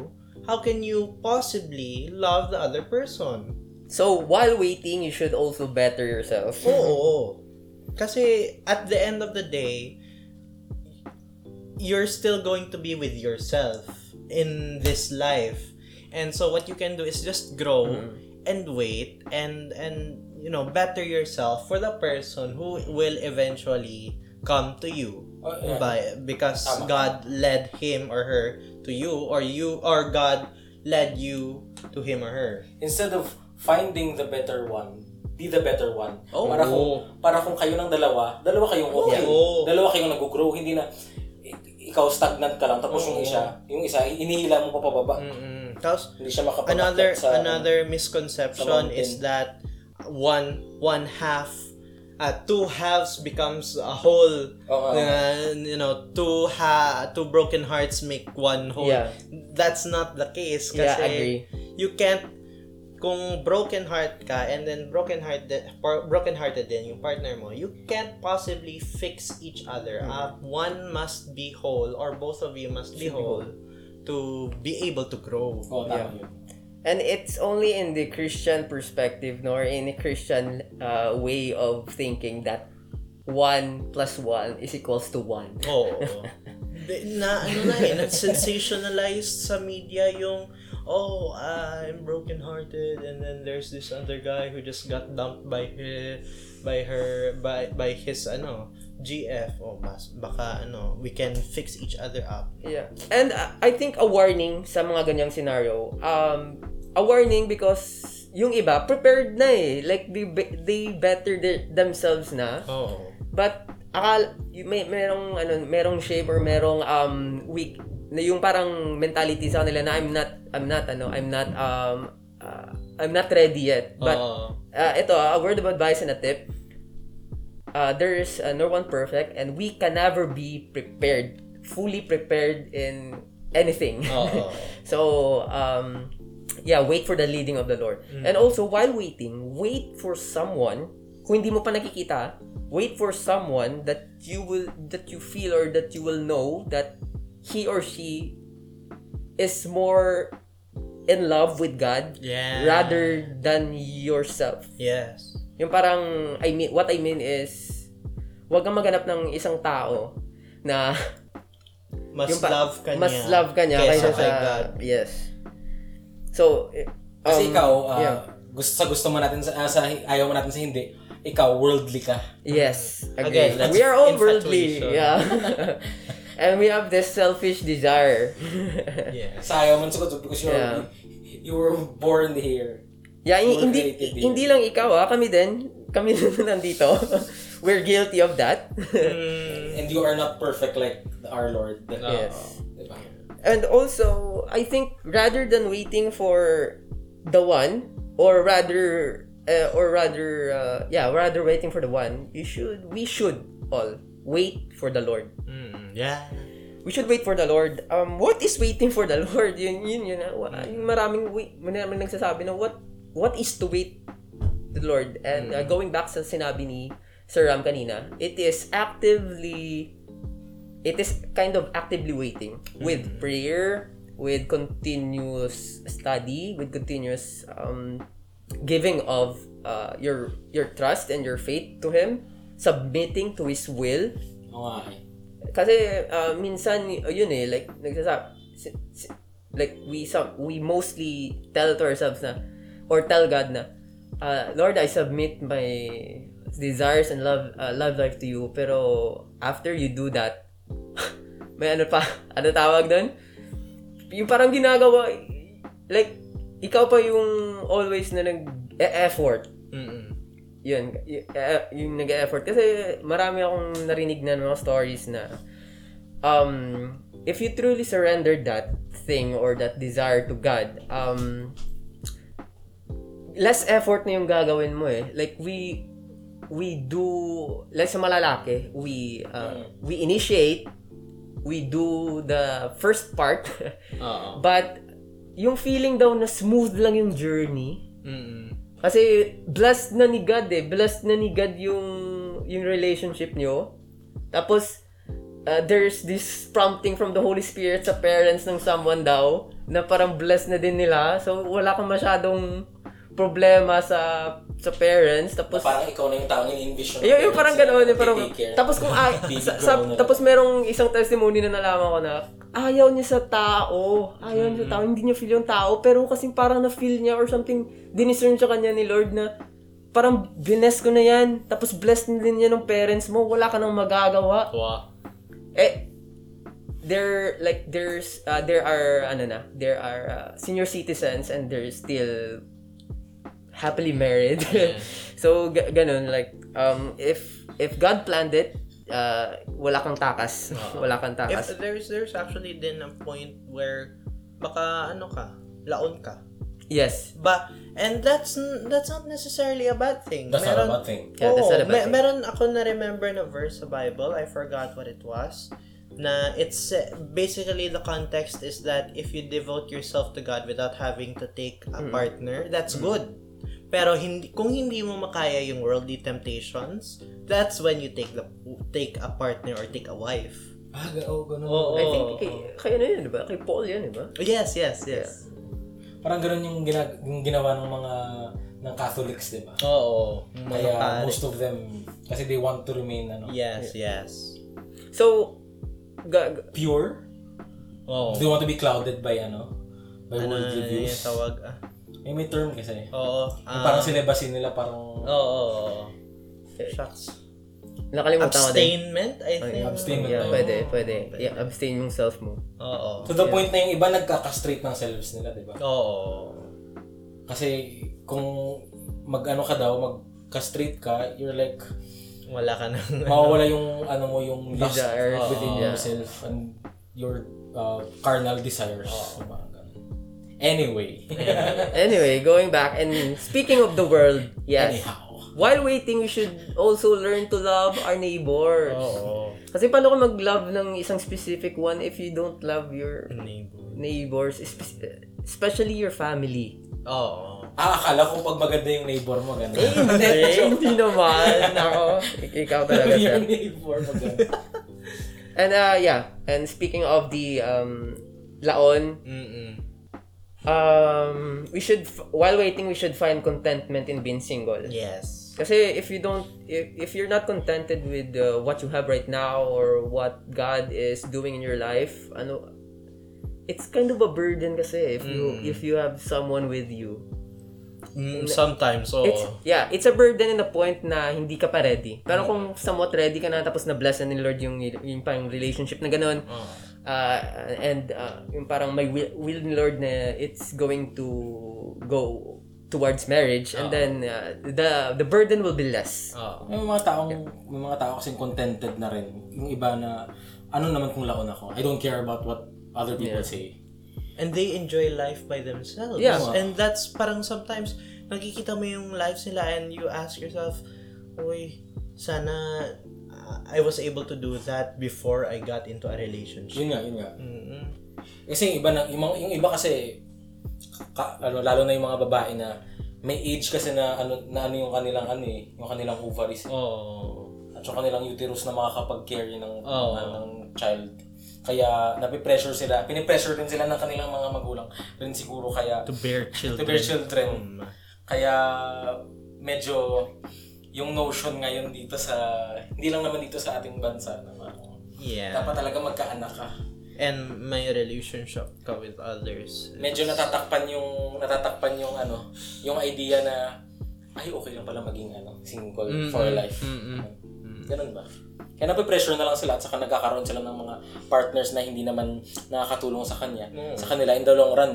how can you possibly love the other person? So while waiting, you should also better yourself. Oo. Kasi at the end of the day, you're still going to be with yourself in this life. And so what you can do is just grow and wait and and you know, better yourself for the person who will eventually come to you. Oh, yeah. By because Tama. God led him or her to you or you or God led you to him or her. instead of finding the better one, be the better one. Oh. Para kung para kung kayo ng dalawa, dalawa kayong okay. Oo. Dalawa kayong nag-grow, hindi na ikaw stagnant ka lang tapos yung Oo. isa, yung isa inihila mo pa pababa. Mm-mm. Tapos Hindi siya another sa another sa misconception mountain. is that one one half uh, two halves becomes a whole nga. Uh, you know two ha two broken hearts make one whole Yeah. that's not the case kasi Yeah, agree. you can't kung broken heart ka and then broken heart broken hearted din yung partner mo you can't possibly fix each other Hmm. Uh, one must be whole or both of you must be whole to be able to grow tama yun. And it's only in the Christian perspective nor in a Christian uh, way of thinking that one plus one is equals to one. Di- na ano na eh, na-sensationalized sa media yung oh, I'm brokenhearted, and then there's this other guy who just got dumped by her, by her, by by his ano, GF. Oh, mas baka ano, we can fix each other up. Yeah. And uh, I think a warning sa mga ganyang scenario, um, a warning because yung iba, prepared na eh. Like, they, they better their- themselves na. Oo. But, akal, may, merong, ano, merong shape or merong, um, weak, yung parang mentality sa kanila na I'm not, I'm not, ano, I'm not, um, uh, I'm not ready yet. But, Oo. uh, ito, a word of advice and a tip. Uh, there is uh, no one perfect and we can never be prepared, fully prepared in anything. So, um, yeah, wait for the leading of the Lord. And also, while waiting, wait for someone, kung hindi mo pa nakikita, wait for someone that you will, that you feel or that you will know that he or she is more in love with God Yeah. rather than yourself. Yes. Yung parang, I mean, what I mean is, wag kang maghanap ng isang tao na Mas yung pa- love ka niya. mas love ka niya kaysa kaysa kay sa, God. yes. So, eh, Kasi um, ikaw, ah, yeah. gusto sa gusto mo natin sa, ah, sa ayaw mo natin sa hindi, ikaw worldly ka. Yes, Again, agree. that's we are all worldly. Yeah. and we have this selfish desire. Yes. Sa ayaw mo sa because you're, Yeah. you were born here. yeah, hindi din. hindi lang ikaw ah, kami din. Kami din nandito. We're guilty of that. Mm, And you are not perfect like our Lord. no. Yes. Diba? And also, I think rather than waiting for the one, or rather, uh, or rather, uh, yeah, rather waiting for the one, you should, we should all wait for the Lord. Mm, yeah. We should wait for the Lord. Um, what is waiting for the Lord? Yun, yun, yun. yung maraming, wait, maraming nagsasabi na what, what is to wait the Lord? And uh, going back sa sinabi ni Sir Ram kanina, it is actively it is kind of actively waiting with prayer, with continuous study, with continuous um, giving of uh, your your trust and your faith to Him, submitting to His will. Oo nga eh. Kasi uh, minsan yun eh like nagsasab si- si- like we some we mostly tell to ourselves na or tell God na uh, Lord I submit my desires and love uh, love life to you pero after you do that may ano pa ano tawag doon yung parang ginagawa like ikaw pa yung always na nag-effort Mm-mm. Yun, y- eh, yung nag-effort. Kasi marami akong narinig na mga stories na um, if you truly surrender that thing or that desire to God, um, less effort na yung gagawin mo eh. Like we we do like sa malalaki, we uh, we initiate, we do the first part, Oo. but yung feeling daw na smooth lang yung journey, Mm-mm. Kasi blessed na ni God eh. Blessed na ni God yung yung relationship nyo. Tapos uh, there's this prompting from the Holy Spirit sa parents ng someone daw na parang blessed na din nila. So wala kang masyadong problema sa sa parents. Tapos parang ikaw na yung taong in-envision. ng yung, yung parang na yung parang, tapos kung, ay, sa, sa- na- tapos merong isang testimony na nalaman ko na, ayaw niya sa tao, ayaw niya sa tao, hindi niya feel yung tao, pero kasi parang na-feel niya or something, diniscern sa kanya ni Lord na, parang bless ko na yan, tapos blessed na din yan ng parents mo, wala ka nang magagawa. Wow. Eh, there, like, there's, uh, there are, ano na, there are uh, senior citizens and they're still happily married. so, ga- ganun, like, um, if, if God planned it, uh, wala kang takas. wala kang If takas. there's there's actually then a point where baka ano ka, laon ka. Yes. But and that's that's not necessarily a bad thing. That's not a bad thing. Yeah, that's not a bad me- thing. meron ako na remember na verse sa Bible, I forgot what it was. Na it's uh, basically the context is that if you devote yourself to God without having to take a partner, that's good. Pero hindi kung hindi mo makaya yung worldly temptations, that's when you take the take a partner or take a wife. Ah, oh, ganun. Oo. I think kay, kay ano yun, di ba? Kay Paul yun, di ba? Yes, yes, yes. Parang ganun yung, gina- yung ginawa ng mga ng Catholics, di ba? Oo. Kaya most of them, kasi they want to remain ano, Yes, yes. So, ga, ga- pure. Oo. They want to be clouded by ano, By ano world reviews. yung tawag? Ah, May may term kasi. oo. Yung ah, parang sinebasin nila parang Oo, oo, oo. Shucks. Nakalimutan ko din. Abstainment, I think. yeah. Abstainment Yeah, tayo. pwede, pwede. Yeah, abstain yung self mo. Oo. to the point na yung iba nagkakastrate ng selves nila, di ba? Oo. Kasi kung mag-ano ka daw, mag-castrate ka, you're like, Wala ka nang... mawawala yung ano mo, yung lust Desire uh, within within you. yourself and your uh, carnal desires. Mga ganun. Anyway. Anyway, going back and speaking of the world, yes. Anyhow. While waiting, we should also learn to love our neighbors. Oo. Kasi paano ka mag-love ng isang specific one if you don't love your Neighbor. neighbors, espe- especially your family? Oo. Ah, akala ko pag maganda yung neighbor mo, ganun. Eh, hindi, hindi naman. Ako, ik- ikaw talaga siya. yung neighbor maganda. And uh, yeah, and speaking of the um, laon, Mm-mm. Um, we should, f- while waiting, we should find contentment in being single. Yes. Kasi if you don't, if, if you're not contented with uh, what you have right now or what God is doing in your life, ano, it's kind of a burden kasi if you if you have someone with you. Mm, sometimes, oo. It's yeah, it's a burden in the point na hindi ka pa ready. Pero kung somewhat ready ka na tapos na bless na ni Lord yung yung parang relationship na ganun. Oo. Uh, and uh, yung parang may will, will ni Lord na it's going to go towards marriage and then uh, the the burden will be less. Oo. May mga taong, may mga tao kasing contented na rin. Yung iba na, ano naman kung laon ako. I don't care about what other people say. And they enjoy life by themselves. Yeah. And that's parang sometimes, nakikita mo yung lives nila and you ask yourself, Uy, sana uh, I was able to do that before I got into a relationship. Yun nga, yun nga. Mm-mm. Kasi yung iba, na, yung, yung iba kasi, ka, ano, lalo na yung mga babae na may age kasi na ano, na ano yung kanilang ano eh, yung kanilang ovaries. Oo. At yung kanilang uterus na makakapag-carry ng, Oo. ng, ng child. Kaya napipressure sila, pinipressure din sila ng kanilang mga magulang rin siguro kaya To bear children. to bear children. Mm. Kaya medyo yung notion ngayon dito sa hindi lang naman dito sa ating bansa na parang Yeah. dapat talaga magkaanak ka. And may relationship ka with others. Medyo natatakpan yung natatakpan yung ano, yung idea na ay okay lang pala maging ano, single for life. Mm-mm. Ganun ba? Kaya nape-pressure na lang sila at saka nagkakaroon sila ng mga partners na hindi naman nakakatulong sa kanya. Sa kanila in the long run,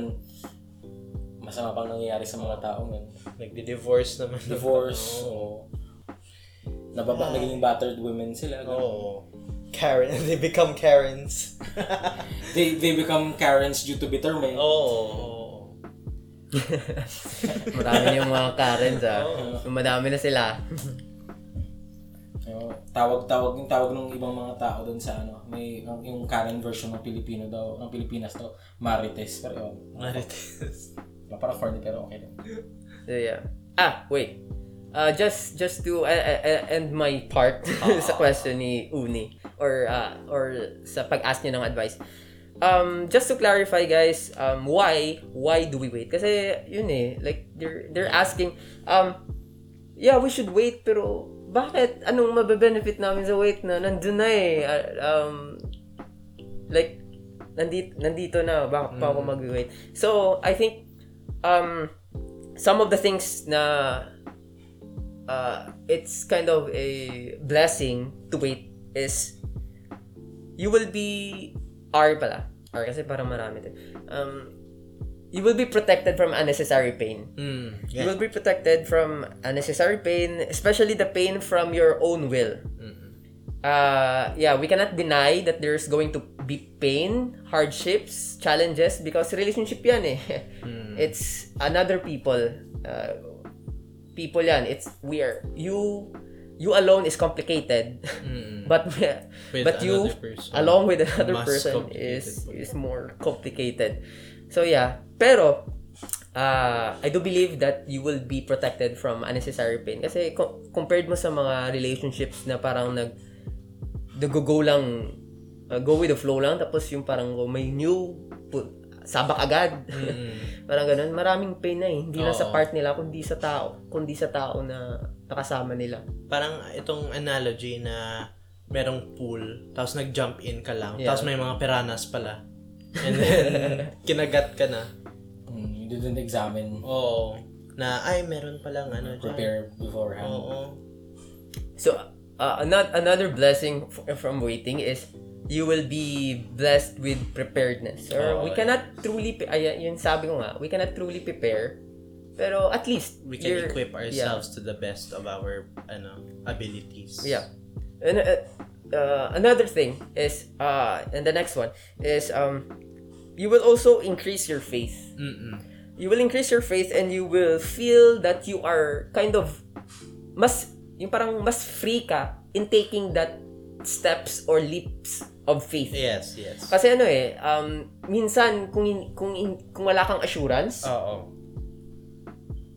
masama pang nangyayari sa mga yun. Nagdi-divorce naman. Divorce, o nababa, naging battered women sila. ganun. Oo. Karen. They become Karens. They, they become Karens due to bitter men. Oo. Marami yung mga Karens ah. Madami na sila. Tawag-tawag yung tawag ng ibang mga tao doon sa ano, may yung, yung Karen version ng Pilipino daw, ng Pilipinas daw, Marites. Pero yun, Marites. parang corny pero okay din. So yeah. Ah, wait. Uh, just just to uh, uh, uh, end my part sa question ni Uni or uh, or sa pag-ask niya ng advice. Um, just to clarify guys, um, why why do we wait? Kasi yun eh, like they're they're asking um yeah, we should wait pero bakit? Anong mabe-benefit namin sa wait na? Nandun na eh. Uh, um like nandito nandito na. Bakit pa ako mag-wait. So i think um some of the things na uh, it's kind of a blessing to wait is you will be R pala R kasi parang marami din um you will be protected from unnecessary pain Mm. you will be protected from unnecessary pain, especially the pain from your own will. Uh, yeah, we cannot deny that there's going to be pain, hardships, challenges because relationship yan eh. It's another people. Uh, people yan. It's we are you you alone is complicated. but With but you person. along with another person is po. is more complicated. So yeah, pero uh, I do believe that you will be protected from unnecessary pain kasi co- compared mo sa mga relationships na parang nag go lang uh, go with the flow lang tapos yung parang oh, may new pu- sabak agad. parang ganun, maraming pain na eh. Hindi lang sa Oo. part nila kundi sa tao, kundi sa tao na nakasama nila. Parang itong analogy na merong pool, tapos nag-jump in ka lang, Yeah. tapos may mga piranhas pala. And then, kinagat ka na. you didn't examine, Oo. Na, ay, meron palang ano dyan. prepare beforehand. Oo. So, uh, another, another blessing f- from waiting is you will be blessed with preparedness. Or Oo, we cannot truly, pre- ay, yun sabi ko nga, we cannot truly prepare. Pero at least, We can equip ourselves to the best of our ano abilities. Yeah. And uh, uh, another thing is, uh, and the next one is, um, you will also increase your faith. Mm-mm. You will increase your faith and you will feel that you are kind of mas yung parang mas free ka in taking that steps or leaps of faith. Yes, yes. Kasi ano eh, um, minsan kung hin- kung hin- kung wala kang assurance, Oo.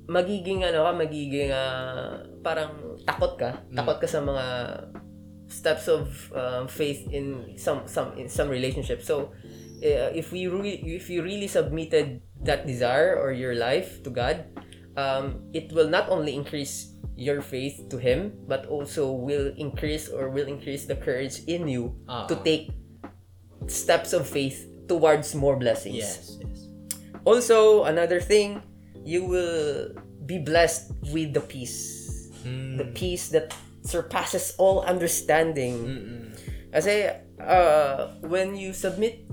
magiging ano ka, magiging ah, parang takot ka, takot ka sa mga steps of um, faith in some some in some relationship. So uh, if we really if you really submitted that desire or your life to God, um, it will not only increase your faith to Him, but also will increase or will increase the courage in you to Ah. take steps of faith towards more blessings. Yes, yes. Also, another thing, you will be blessed with the peace. The peace that surpasses all understanding. Mm-mm. Kasi, uh, when you submit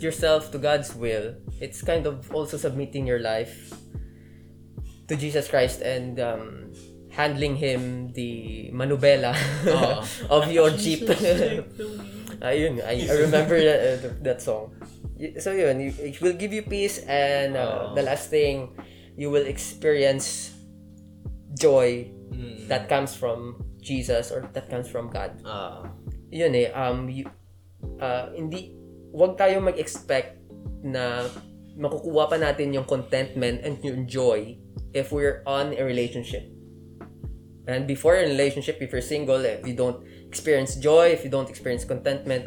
yourself to God's will, it's kind of also submitting your life to Jesus Christ and um, handling Him the manubela Oo. of your jeep. Ayun, I, I remember that, uh, that song. So yun, it will give you peace and uh, Oo. the last thing, you will experience joy Mm. that comes from Jesus or that comes from God. Ah. Yun eh, um, you, uh, hindi, wag tayo mag-expect na makukuha pa natin yung contentment and yung joy if we're on a relationship. And before a relationship, if you're single, if you don't experience joy, if you don't experience contentment,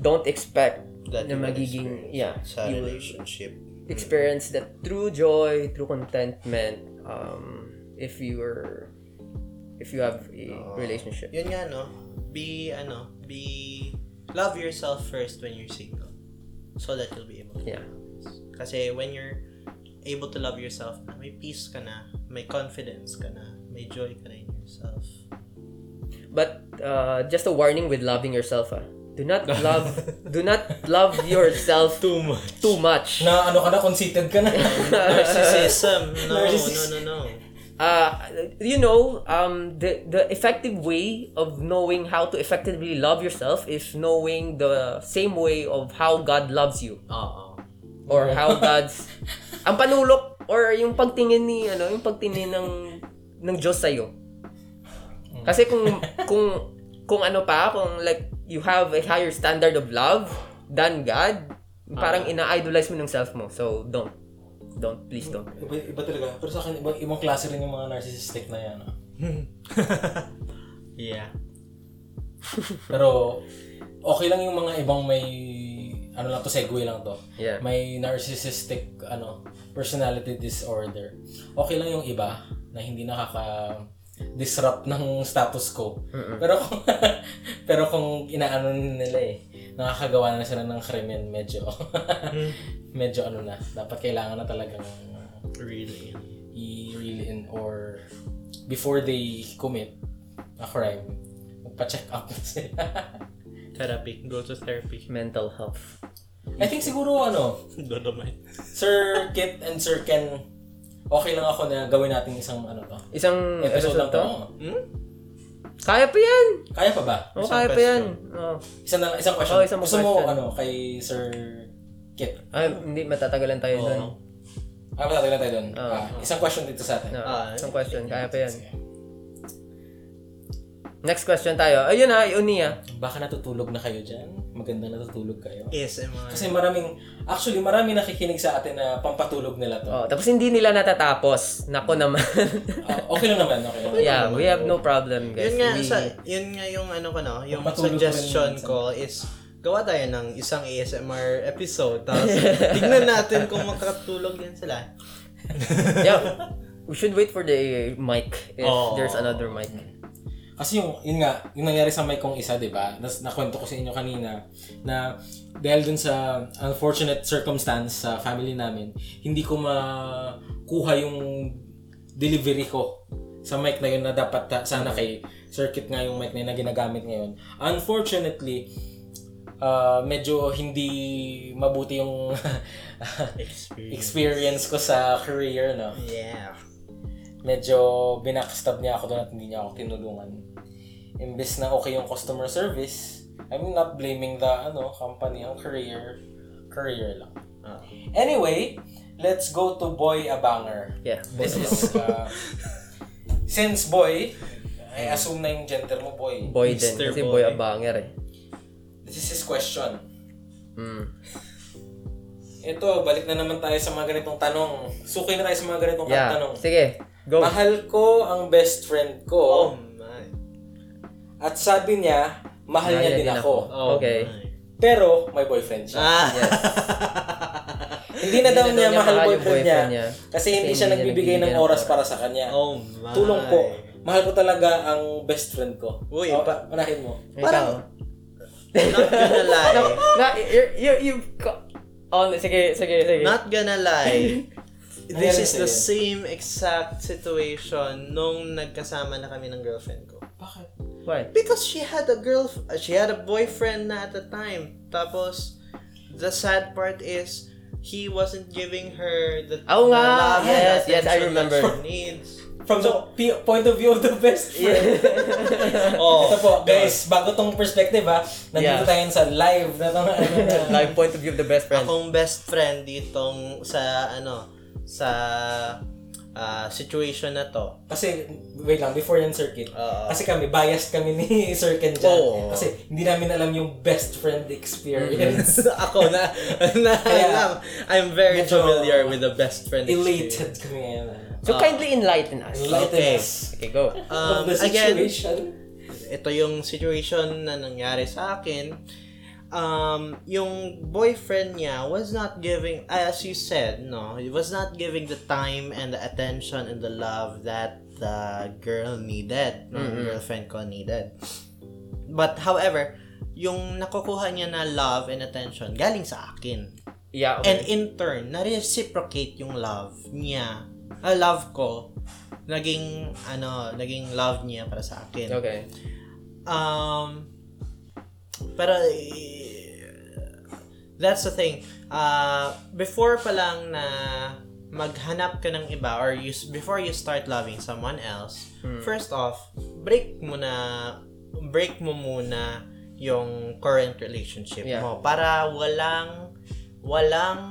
don't expect That na magiging, yeah, Sa you relationship. experience that true joy, true contentment, um, if you are, if you have a Oo. relationship. Yun nga, no? Be, ano, be, love yourself first when you're single. So that you'll be able to Yeah. Kasi when you're able to love yourself na, may peace ka na, may confidence ka na, may joy ka na in yourself. But uh, just a warning with loving yourself. Ah. Do not love do not love yourself Too much. too much. Na ano ka na, conceited ka na. Narcissism. No, Narcissis- no, no, no. Uh, you know, um, the the effective way of knowing how to effectively love yourself is knowing the same way of how God loves you Oo. or how God's ang panulok or yung pagtingin ni ano, yung pagtingin ng ng Diyos sa Kasi kung kung kung ano pa, kung like you have a higher standard of love than God, parang ina-idolize mo ng self mo. So don't don't please don't. iba, iba talaga. Pero sa akin, iba, ibang klase rin yung mga narcissistic na yan. ah. Yeah. Pero, okay lang yung mga ibang may, ano lang to, segue lang to. Yeah. May narcissistic, ano, personality disorder. Okay lang yung iba na hindi nakaka disrupt ng status quo. Pero kung pero kung inaano nila eh, nakakagawa na sila ng krimen medyo medyo ano na, dapat kailangan na talagang Really. i-reel in or before they commit a crime, magpa-check up na sila. Therapy. Go to therapy. Mental health. I think siguro ano, Dolomites. Sir Kit and Sir Ken, okay lang ako na gawin natin isang ano to. Isang Episode lang to. Hmm? Kaya pa yan. Kaya pa ba? Oh, Isang kaya pa yan. Oh. Isang na, isang question. Oh, isang Gusto mo question. ano kay Sir Kit? Ay, hindi matatagalan tayo Oo. doon. Ah, matatagal na tayo doon. Oo. Ah, isang question dito sa atin. No, Ah, isang question. Kaya pa yan. Sige. Next question tayo. Ayun na, yun niya. Baka natutulog na kayo dyan. Maganda natutulog kayo. ASMR. Kasi maraming, actually maraming nakikinig sa atin na pampatulog nila to. Oh, tapos hindi nila natatapos. Nako naman. Ah, okay lang naman, okay lang. yeah, we have no problem, guys. yun nga, We- sa, yun nga yung ano ko no, yung suggestion ko is gawa tayo ng isang ASMR episode tapos tignan natin kung makatulog din sila. yeah. We should wait for the mic if Oh. there's another mic. Kasi yung, yun nga, yung nangyari sa mic kong isa, di ba? Nas, nakwento ko sa inyo kanina na dahil dun sa unfortunate circumstance sa family namin, hindi ko makuha yung delivery ko sa mic na yun na dapat ta- sana kay circuit nga yung mic na yun na ginagamit ngayon. Unfortunately, ah, medyo hindi mabuti yung experience ko sa career, no? Yeah. Medyo binackstab niya ako doon at hindi niya ako tinulungan. Imbes na okay yung customer service, I'm not blaming the ano company, ang career, career lang. Ah. Anyway, let's go to Boy Abanger. Yeah. This is, uh, since Boy, I assume na yung gender mo, Boy. Boy din. Mr. Kasi Boy. boy abanger eh. This is his question. Mm. Ito, balik na naman tayo sa mga ganitong tanong. Suki na tayo sa mga ganitong Yeah. tanong. Sige. Go. Mahal ko ang best friend ko. Oh my. At sabi niya, mahal niya din ako. Oh Okay. my. Pero may boyfriend siya. Ah. Hindi na daw niya mahal boyfriend, boyfriend niya, niya. Kasi hindi siya nagbibigay ng oras para sa kanya. Oh my. Tulong po. Mahal ko talaga ang best friend ko. Uy, oh, pa- unahin mo. Ikaw. Not gonna lie. Na, you, you, you, oh, sige, sige, sige. Not gonna lie. This is the same exact situation nung nagkasama na kami ng girlfriend ko. Bakit? Why? Because she had a girl, she had a boyfriend na at the time. Tapos, the sad part is, he wasn't giving her the, the nga. love and Yes, yes, I remember. that she needs. From the p- point of view of the best friend. Oh, Ito po, guys, bago tong perspective ha, nandito Yeah. tayo sa live na tong ano. Live point of view of the best friend. akong best friend ditong sa ano sa ah, situation na to. Kasi, wait lang, before yan circuit. Oo. kasi kami, biased kami ni Sir Ken dyan. Oo. Kasi hindi namin alam yung best friend experience. ako na, na Kaya, alam. I'm very medyo familiar with the best friend experience. Elated kami ngayon. ah. So kindly enlighten us. Enlighten Okay. us Okay, go. Um, the again, situation. ito yung situation na nangyari sa akin. Um, yung boyfriend niya was not giving, as you said, no, he was not giving the time and the attention and the love that the girl needed, no, girlfriend ko needed. But however, yung nakukuha niya na love and attention galing sa akin. Yeah, And okay. in turn, na-reciprocate yung love niya, ah, love ko, naging, ano, naging love niya para sa akin. Okay. Um, pero, eh, that's the thing. Uh, before pa lang na maghanap ka ng iba or you, before you start loving someone else, first off, break mo na, break mo muna yung current relationship Yeah. mo para walang walang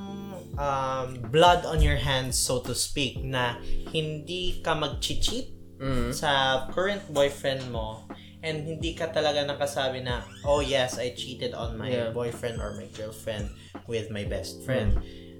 um, blood on your hands so to speak na hindi ka mag-cheat Mm. sa current boyfriend mo and hindi ka talaga nakasabi na oh yes I cheated on my Yeah. boyfriend or my girlfriend with my best friend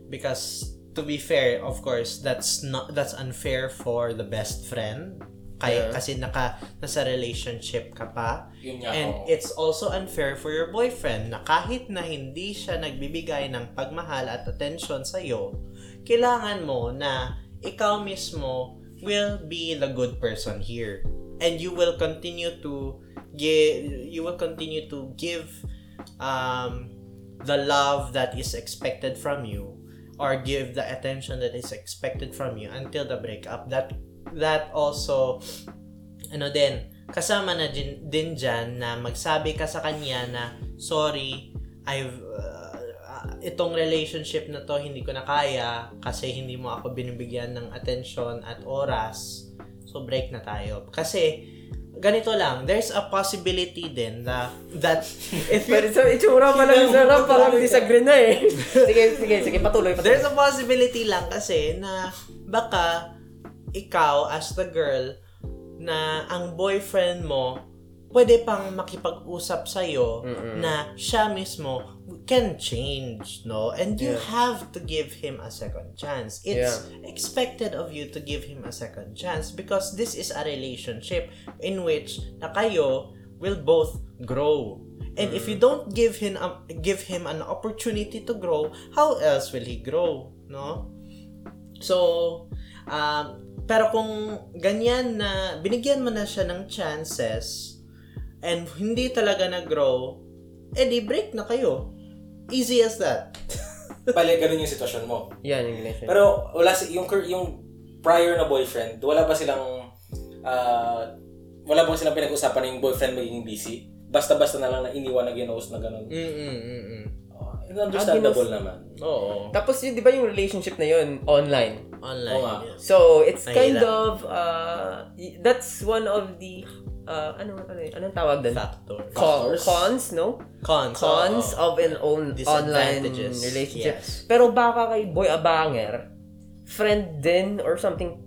because to be fair of course that's not that's unfair for the best friend kaya Yeah. kasi naka nasa relationship ka pa Yun nga, and oo. it's also unfair for your boyfriend na kahit na hindi siya nagbibigay ng pagmahal at attention sa iyo kailangan mo na ikaw mismo will be the good person here and you will continue to give you will continue to give um the love that is expected from you or give the attention that is expected from you until the breakup. That that also ano din kasama na din, din dyan na magsabi ka sa kanya na sorry I've uh, itong relationship na to hindi ko na kaya kasi hindi mo ako binibigyan ng attention at oras so break na tayo kasi ganito lang there's a possibility din na that if you Pero sa itsura pa lang sarap, parang disagree na eh. sige, sige, sige, patuloy, patuloy. There's a possibility lang kasi na baka ikaw as the girl na ang boyfriend mo pwede pang makipag-usap sa iyo na siya mismo can change, no? And you Yeah. have to give him a second chance. It's expected of you to give him a second chance because this is a relationship in which na kayo will both grow. And if you don't give him a, give him an opportunity to grow, how else will he grow, no? So, um, pero kung ganyan na, binigyan mo na siya ng chances, and hindi talaga nag-grow, eh di break na kayo. Easy as that. Bale, ganun yung sitwasyon mo. Yan yung connection. Pero wala si yung yung prior na boyfriend, wala ba silang ah, wala ba silang pinag-usapan na yung boyfriend magiging busy? Basta-basta na lang na iniwan na ginost na ganun. Mm-mm, mm-mm. Oh, understandable Ah, naman. Oo. Tapos yun, di ba yung relationship na yun, online? Online. Oo yes. So, it's Mahirap. kind of, uh, that's one of the, uh, ano, ano, yun? anong tawag doon? Factor. Con- cons, no? Cons. Cons oo. of an on- online relationship. Yes. Pero baka kay Boy Abanger, friend din or something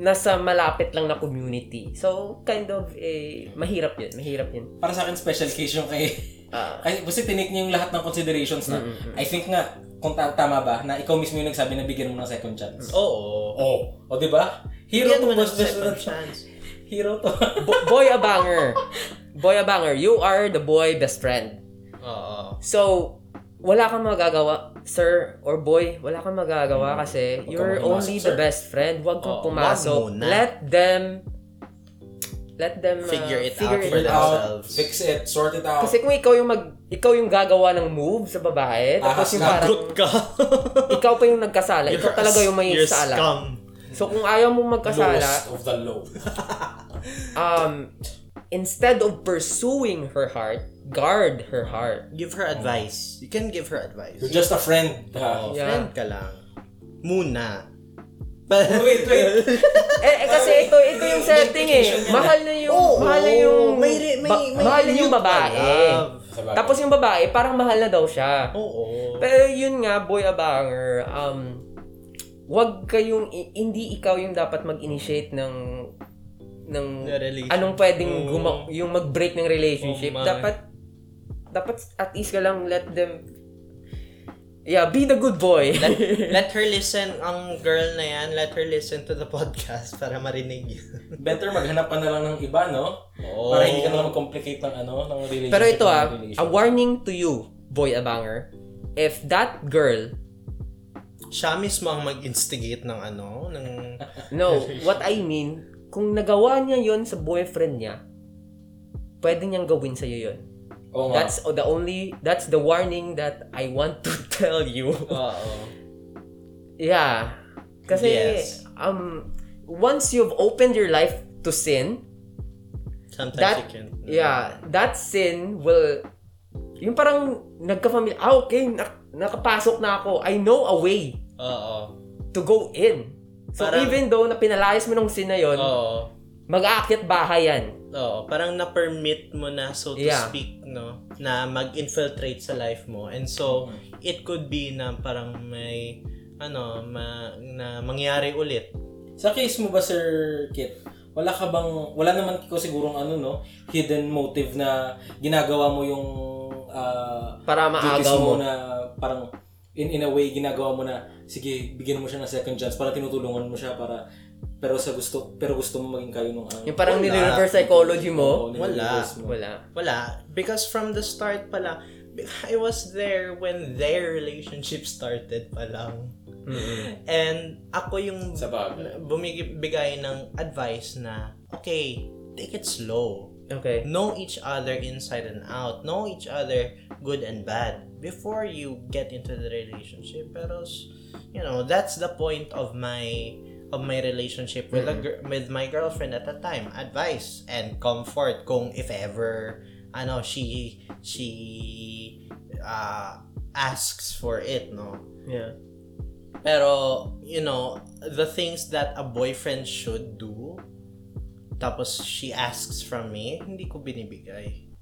nasa malapit lang na community. So, kind of, eh, mahirap yun. Mahirap yun. Para sa akin, special case yung kay... Ah. kasi kasi tinake niya yung lahat ng considerations na, I think nga, kung ta- tama ba, na ikaw mismo yung nagsabi na bigyan mo ng second chance. Oo. Oh. O, di ba? Hero to mo ng boss best second friend. chance. Hero to. Bo- boy Abanger. Boy Abanger, you are the boy best friend. Oo. So, wala kang magagawa, sir or boy, wala kang magagawa kasi you're kang only pumasok, the sir. best friend. Huwag kang Oo, pumasok. wag muna. Let them let them uh, Figure it figure out it for it out. themselves. fix it, sort it out. Kasi kung ikaw yung mag ikaw yung gagawa ng move sa babae, tapos Ahas yung ka. parang ka. ikaw pa yung nagkasala, ikaw talaga yung may You're sala. scum. So kung ayaw mo magkasala, Lowest of the low. um instead of pursuing her heart, guard her heart. Give her advice. You can give her advice. You're just a friend. ha? Oh, Yeah. friend ka lang. Muna. wait, wait. Eh, eh, kasi ito ito yung setting eh. Mahal na yung Oo, mahal na yung may re- may- ba- may mahal na yung babae. love. Bagay. Tapos yung babae parang mahal na daw siya. Oo. Pero yun nga, boy abanger, um wag kayong i- hindi ikaw yung dapat mag-initiate ng ng anong pwedeng Oo. guma- yung mag-break ng relationship. Oh, my. dapat dapat at least ka lang let them Yeah, be the good boy. let, let her listen, ang girl na yan, let her listen to the podcast para marinig yun. Better maghanap ka na lang ng iba, no? Oo. Para hindi ka na lang mag-complicate ng ano, ng relationship. Pero ito ah, a warning to you, boy abanger. If that girl, Siya mismo ang mag-instigate ng ano, ng... no, what I mean, kung nagawa niya yon sa boyfriend niya, pwede niyang gawin sa'yo yon. Nga. That's the only, that's the warning that I want to tell you. Oo. yeah. Kasi, Yes. um, once you've opened your life to sin, Sometimes that, you can... yeah, that sin will, yung parang nagka-familiar, ah, okay, nak- nakapasok na ako, I know a way Oo. to go in. So, Parang- even though na pinalayas mo nung na yun, Oo. mag-aakyat bahay yan. Oo, parang na-permit mo na, so to Yeah. speak, no? Na mag-infiltrate sa life mo. And so, it could be na parang may, ano, ma, na mangyari ulit. Sa case mo ba, Sir Kit, wala ka bang, wala naman ko sigurong ano, no? Hidden motive na ginagawa mo yung ah, Para maagaw mo. mo na parang in in a way ginagawa mo na sige bigyan mo siya ng second chance para tinutulungan mo siya para pero sa gusto pero gusto mo maging kayo nung ano Yung parang Wala. nire-reverse psychology mo. Oo, nire-reverse mo. Wala. Wala. Because from the start pala, I was there when their relationship started pa lang. And ako yung bumibigay ng advice na, okay, take it slow. Okay. Know each other inside and out. Know each other good and bad before you get into the relationship. Pero, you know, that's the point of my of my relationship with a gir- with my girlfriend at the time. Advice and comfort kung if ever ano she she uh, asks for it, no. Yeah. Pero, you know, the things that a boyfriend should do, tapos she asks from me, hindi ko binibigay.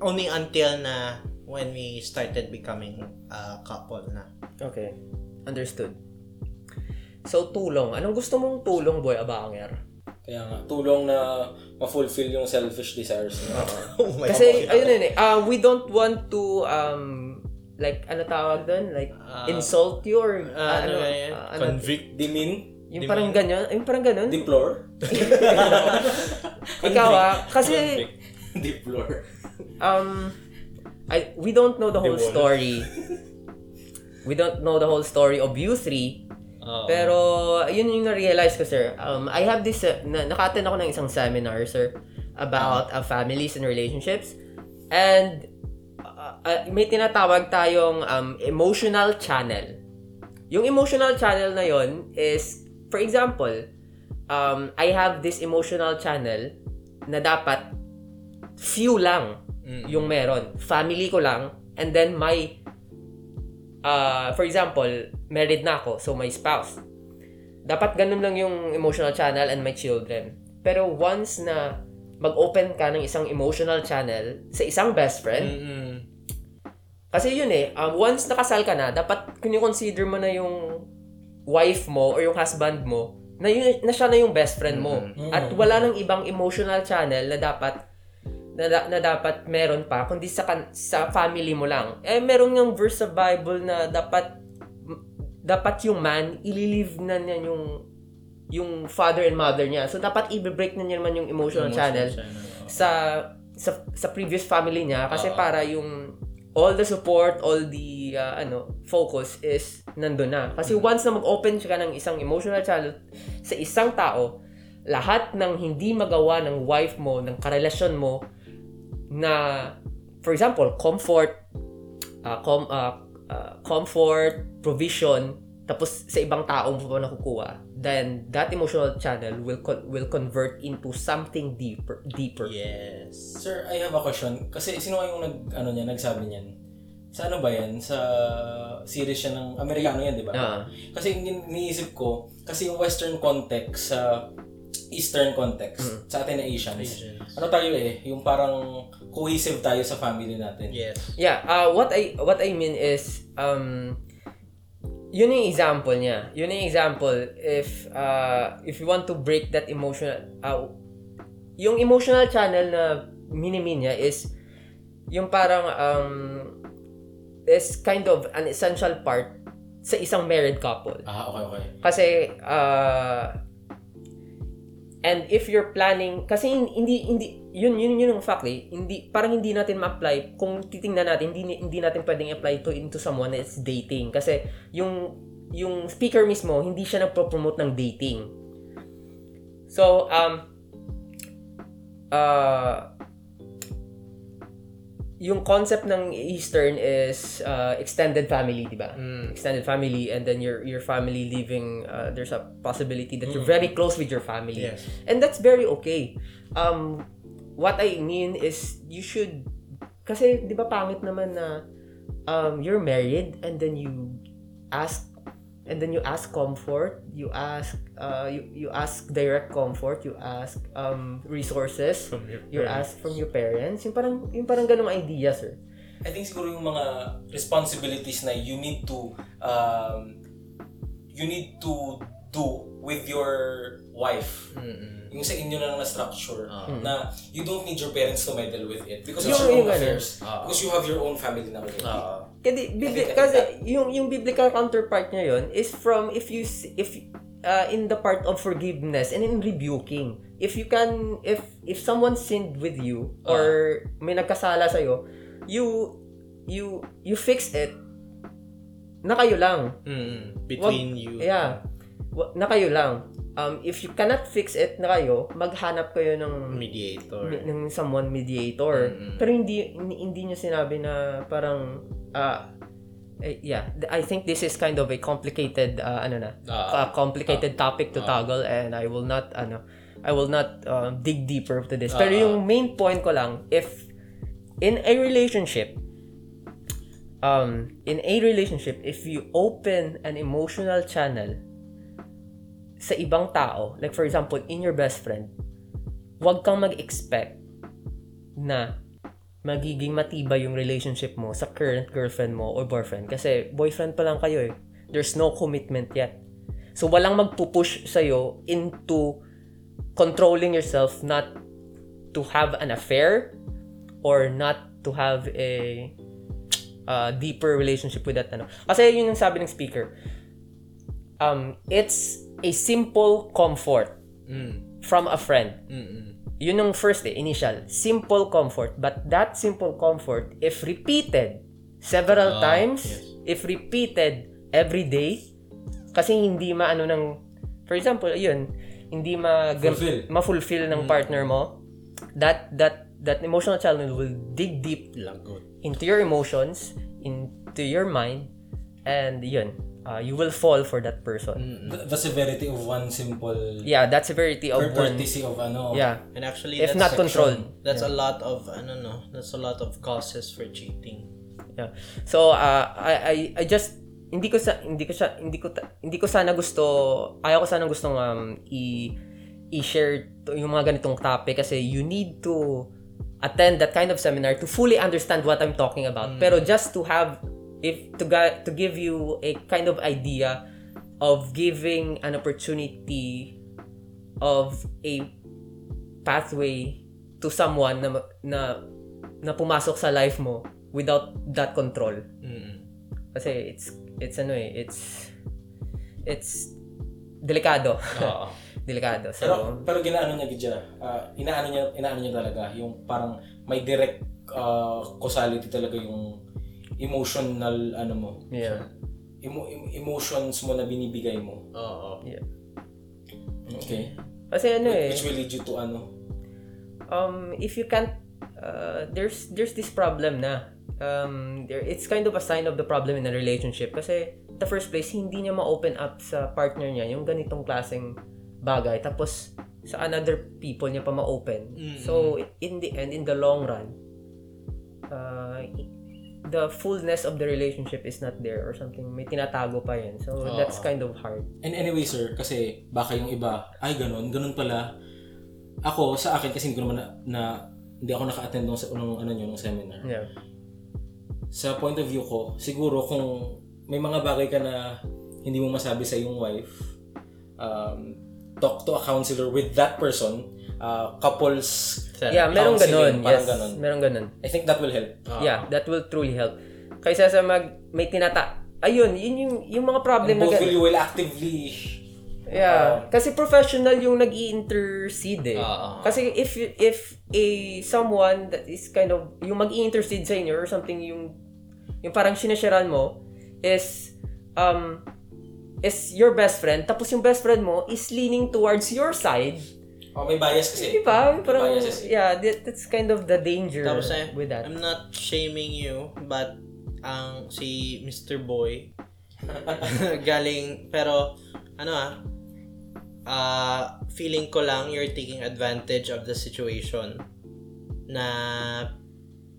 Only until na when we started becoming a couple na. Okay. Understood. So, tulong. Anong gusto mong tulong, boy abanger? Kaya nga, tulong na ma-fulfill yung selfish desires mo. Oh my Kasi, God. ayun yun eh, uh, we don't want to, um, like, ano tawag doon? Like, Ah, insult you or, Ah, ano, ano, ah, ano, Convict. Dimin, yung parang ganyan, yung parang ganun. deplore, Ikaw ah, kasi, deplore. um, I, we don't know the whole Demon. story. We don't know the whole story of you three. Oo. Pero, yun yung na-realize ko, sir. Um, I have this, uh, na, naka-attend ako ng isang seminar, sir, about uh, families and relationships. And, uh, uh, may tinatawag tayong um, emotional channel. Yung emotional channel na yon is, for example, um, I have this emotional channel na dapat few lang Mm. yung meron. Family ko lang, and then my, uh, for example, married na ako, so my spouse. Dapat ganun lang yung emotional channel and my children. Pero once na mag-open ka ng isang emotional channel sa isang best friend, Mm-mm. kasi yun eh, um, once nakasal ka na, dapat kino-consider mo na yung wife mo or yung husband mo na, yun, na siya na yung best friend mo. Mhm. At wala nang ibang emotional channel na dapat na, da- na dapat meron pa kundi sa kan- sa family mo lang. Eh meron ng verse sa Bible na dapat dapat yung man ililive na niya yung yung father and mother niya. So dapat i-break na niya naman yung emotional, channel sa sa sa previous family niya kasi Oo. para yung all the support, all the uh, ano, focus is nandun na. Kasi once na mag-open siya ng isang emotional channel sa isang tao, lahat ng hindi magawa ng wife mo, ng karelasyon mo na for example, comfort, uh, com, uh, uh, comfort, provision, tapos sa ibang tao mo pa nakukuha, then that emotional channel will con- will convert into something deeper deeper. Yes. Sir, I have a question. Kasi sino yung nag, ano niya, nagsabi niyan? Sa ano ba yan? Sa series siya ng Amerikano yan, di ba? Ah. Kasi yung iniisip ko, kasi yung western context sa eastern context, Mm. sa atin na Asians, Asians. ano tayo eh, yung parang cohesive tayo sa family natin. Yes. Yeah, uh, what I what I mean is um yun yung example niya. Yun yung example if uh if you want to break that emotional uh, yung emotional channel na minimin niya is yung parang um is kind of an essential part sa isang married couple. Ah, okay, okay. Kasi, uh, and if you're planning, kasi hindi, hindi, yun, yun, yun yung fact eh, hindi, parang hindi natin ma-apply, kung titingnan natin, hindi, hindi natin pwedeng apply to into someone that's dating. Kasi, yung, yung speaker mismo, hindi siya nagpo-promote ng dating. So, um, uh, yung concept ng Eastern is uh, extended family, di ba? Mm. extended family and then your your family living uh, there's a possibility that you're very close with your family Yes. and that's very okay um what i mean is you should kasi 'di ba pangit naman na um you're married and then you ask and then you ask comfort you ask uh you, you ask direct comfort you ask um resources From your you ask from your parents. Yung parang yung parang ganung idea sir. I think siguro yung mga responsibilities na you need to um, you need to do with your wife Mm-mm. yung sa inyo na lang na structure Ah. na you don't need your parents to meddle with it because it's your own ano, affairs ah. because you have your own family na already Oo. Kasi, bibli- kasi yung yung biblical counterpart niya yon is from if you if uh, in the part of forgiveness and in rebuking. If you can if if someone sinned with you or may nagkasala sa you you you fix it na kayo lang. Mm-mm. Between Wag- you. Yeah. Na kayo lang. Um, if you cannot fix it na kayo, maghanap kayo ng Mediator. mi- ng someone mediator. Mm-mm. Pero hindi hindi, hindi niya sinabi na parang ah eh, yeah, I think this is kind of a complicated uh, ano na, Ah. a complicated topic to tackle and I will not ano I will not um, dig deeper to this. Pero Ah. yung main point ko lang if in a relationship um in a relationship if you open an emotional channel sa ibang tao, like for example, in your best friend, huwag kang mag-expect na magiging matibay yung relationship mo sa current girlfriend mo or boyfriend. Kasi boyfriend pa lang kayo eh. There's no commitment yet. So walang magpupush sa'yo into controlling yourself not to have an affair or not to have a uh, deeper relationship with that ano. Kasi yun yung sabi ng speaker. Um, it's a simple comfort Mm. from a friend. Mm-mm. Yun yung first eh, initial. Simple comfort. But that simple comfort, if repeated several Ah, times, yes. if repeated every day, Kasi hindi maano ng for example, ayun, hindi ma Fulfill. ma-fulfill ng partner mo. That that that emotional challenge will dig deep Lagot. into your emotions, into your mind, and yun, uh, you will fall for that person. The, the severity of one simple Yeah, that severity of one. courtesy of ano. Yeah. And actually, If that's not controlled. That's a lot of ano no. That's a lot of causes for cheating. Yeah. So uh, I I I just hindi ko sa hindi ko sa hindi ko ta- hindi ko sana gusto ayaw ko sana gustong um i i-share to, yung mga ganitong topic kasi you need to attend that kind of seminar to fully understand what I'm talking about. Pero just to have if to ga- to give you a kind of idea of giving an opportunity of a pathway to someone na na na pumasok sa life mo without that control. Mm. Kasi it's it's ano eh, it's it's delikado. Oo. delikado. So, Pero pero ginaano niya gidya. ah, inaano niya inaano niya talaga yung parang may direct uh, causality talaga yung emotional ano mo. yeah. Emo- em- emotions mo na binibigay mo. Oo. Yeah. Okay. Kasi ano eh, Which will lead you to ano. um if you can't uh, there's there's this problem na um there it's kind of a sign of the problem in a relationship kasi in the first place hindi niya ma-open up sa partner niya yung ganitong klaseng bagay tapos sa another people niya pa ma-open so in the end in the long run uh, the fullness of the relationship is not there or something. May tinatago pa yun. So that's kind of hard. And anyway, sir, kasi baka yung iba, ay ganun, ganun pala. Ako, sa akin, kasi hindi ko naman na, na hindi ako naka-attend nung, sa- nung, ano nyo, nung seminar. yeah. Sa point of view ko, siguro kung may mga bagay ka na hindi mo masabi sa iyong wife, um, talk to a counselor with that person, uh, couples yeah merong counseling, ganun parang yes ganun. merong ganun I think that will help. Yeah, that will truly help. Kaysa sa mag may tinata ayun, yun yung yung mga problem na both gan- will, will actively Yeah, kasi professional yung nag-i-intercede eh. Oo. Kasi if if a someone that is kind of yung mag-i-intercede sa inyo or something yung yung parang sinasharan mo is um is your best friend tapos yung best friend mo is leaning towards your side. Oh, may bias kasi. Di ba? Parang yeah, that, that's kind of the danger Tapos eh, with that. I'm not shaming you, but ang si Mr. Boy galing pero ano ah ah, feeling ko lang you're taking advantage of the situation na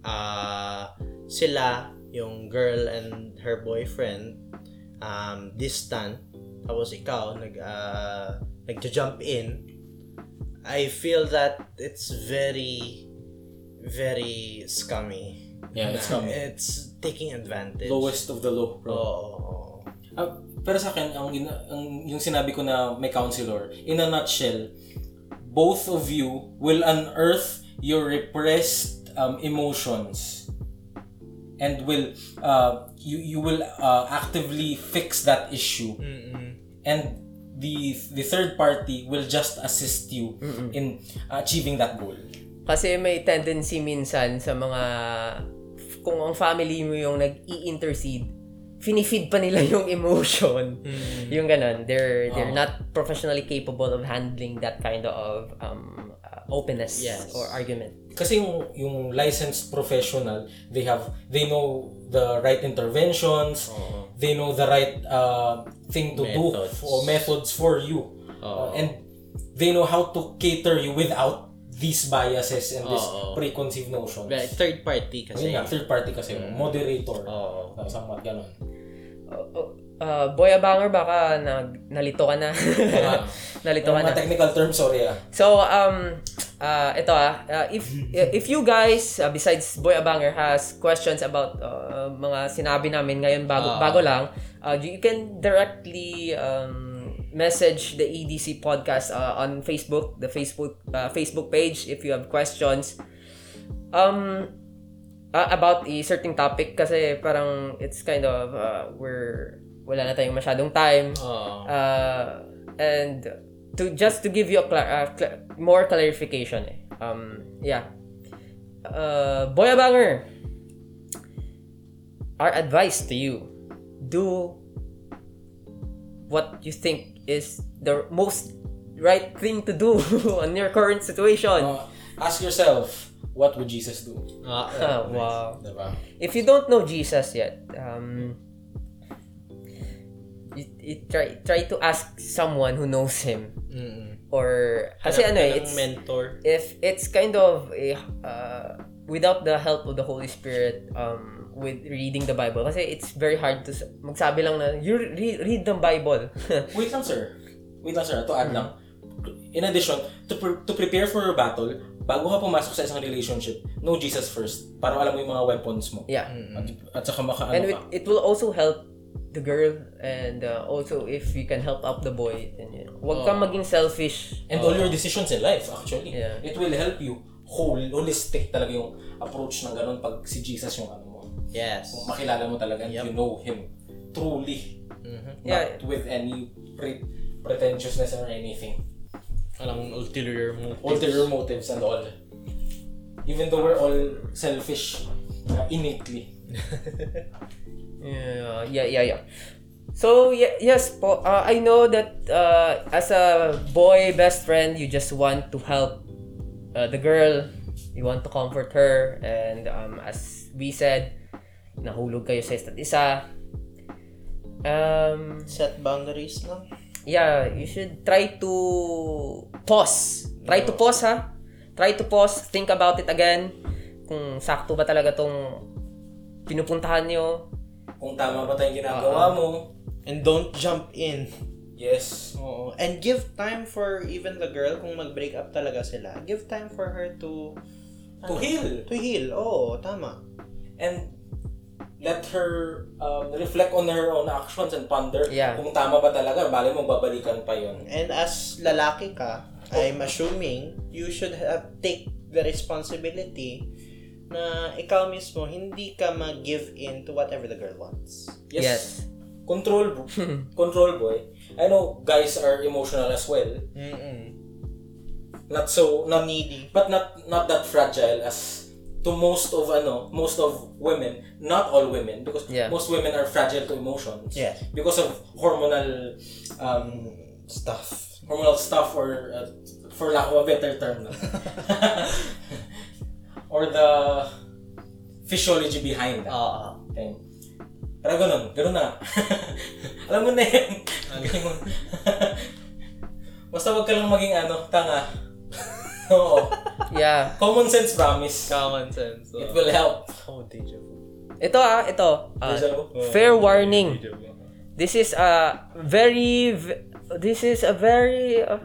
ah sila yung girl and her boyfriend um distant tapos ikaw nag uh, nagja-jump in I feel that it's very very scummy Yeah, it's coming. it's taking advantage Lowest of the low, bro. Oo. Ah, pero sa akin, ang, ang, yung sinabi ko na may counselor, in a nutshell, both of you will unearth your repressed um, emotions and will uh, you you will uh, actively fix that issue and the the third party will just assist you in achieving that goal Kasi may tendency minsan sa mga kung ang family mo yung nag-i-intercede, finifeed pa nila yung emotion. Yung ganun. They're they're not professionally capable of handling that kind of um, uh, openness Yes. or argument. kasi yung yung licensed professional they have they know the right interventions they know the right uh, thing to do Methods. f- or methods for you Uh, and they know how to cater you without these biases and this preconceived notions Well, third party kasi. Ayun nga, third party kasi moderator Oo. uh, somewhat ganun Uh, uh, uh, Boy Abanger, baka nag, nalito ka na. nalito ka na. technical terms sorry ah So, um, uh, ito ah, uh, if, if you guys, uh, besides Boy Abanger, has questions about uh, mga sinabi namin ngayon bago, Ah. bago lang, uh, you can directly um, message the EDC podcast uh, on Facebook, the Facebook uh, Facebook page if you have questions. Um, uh, about a certain topic kasi parang it's kind of uh, we're wala na tayong masyadong time Oo. uh, and to just to give you a cla- uh, cla- more clarification eh. Um yeah. Uh. Our advice to you. Do what you think is the most right thing to do on your current situation. Uh, ask yourself, what would Jesus do? Ah, wow. Diba? If you don't know Jesus yet, um, you, you try try to ask someone who knows him mm or kasi ano eh, it's mentor. if it's kind of a uh, without the help of the Holy Spirit um with reading the Bible kasi it's very hard to magsabi lang na you re- read the Bible. Wait lang, sir. Wait lang, sir. To add lang. In addition, to, pre- to prepare for your battle, bago ka pumasok sa isang relationship, know Jesus first. Para alam mo yung mga weapons mo. yeah. At, at saka maka, And ano it, ka. it will also help the girl and uh, also if you can help out the boy then you know, wag kang maging selfish. And all your decisions in life, actually. Yeah. It will help you whole, holistic talaga yung approach ng ganun pag si Jesus yung ano mo. Yes. Kung makilala mo talaga and you know Him truly. Yeah. Not with any pre- pretentiousness or anything. Walang ulterior motive. Ulterior motives and all. Even though we're all selfish uh, innately. Yeah, yeah, yeah, yeah. So, ye- yes po, uh, I know that uh, as a boy best friend, you just want to help uh, the girl. You want to comfort her. And um, as we said, nahulog kayo sa isa't isa. Um, Set boundaries lang. yeah, you should try to pause. Try to pause, ha? Try to pause. Think about it again. Kung sakto ba talaga tong pinupuntahan nyo. Kung tama ba tayong ginagawa mo. And don't jump in. Yes. Oo. And give time for even the girl kung mag-break up talaga sila. Give time for her to To heal. to heal. Oo, tama. and let her um, reflect on her own actions and ponder Yeah. kung tama ba talaga, bali mo babalikan pa yon. And as lalaki ka, I'm assuming you should have take the responsibility na ikaw mismo hindi ka mag-give in to whatever the girl wants. Yes. Yes. Control, control boy. I know guys are emotional as well. Mm-mm. Not so, not Needy. but not not that fragile as to most of ano, most of women, not all women because Yeah. most women are fragile to emotions. Yes. Because of hormonal um Stuff. hormonal stuff or uh, for lack of a better term? or the physiology behind that. Oo. Okay. Pero ganun, ganun na. Alam mo na yan. Mo. Basta wag ka lang maging ano, tanga. Oo. Yeah. Common sense promise. Common sense. It will help. Oh, deja vu. Ito ah, ito. vu. fair warning. This is a very, this is a very, uh,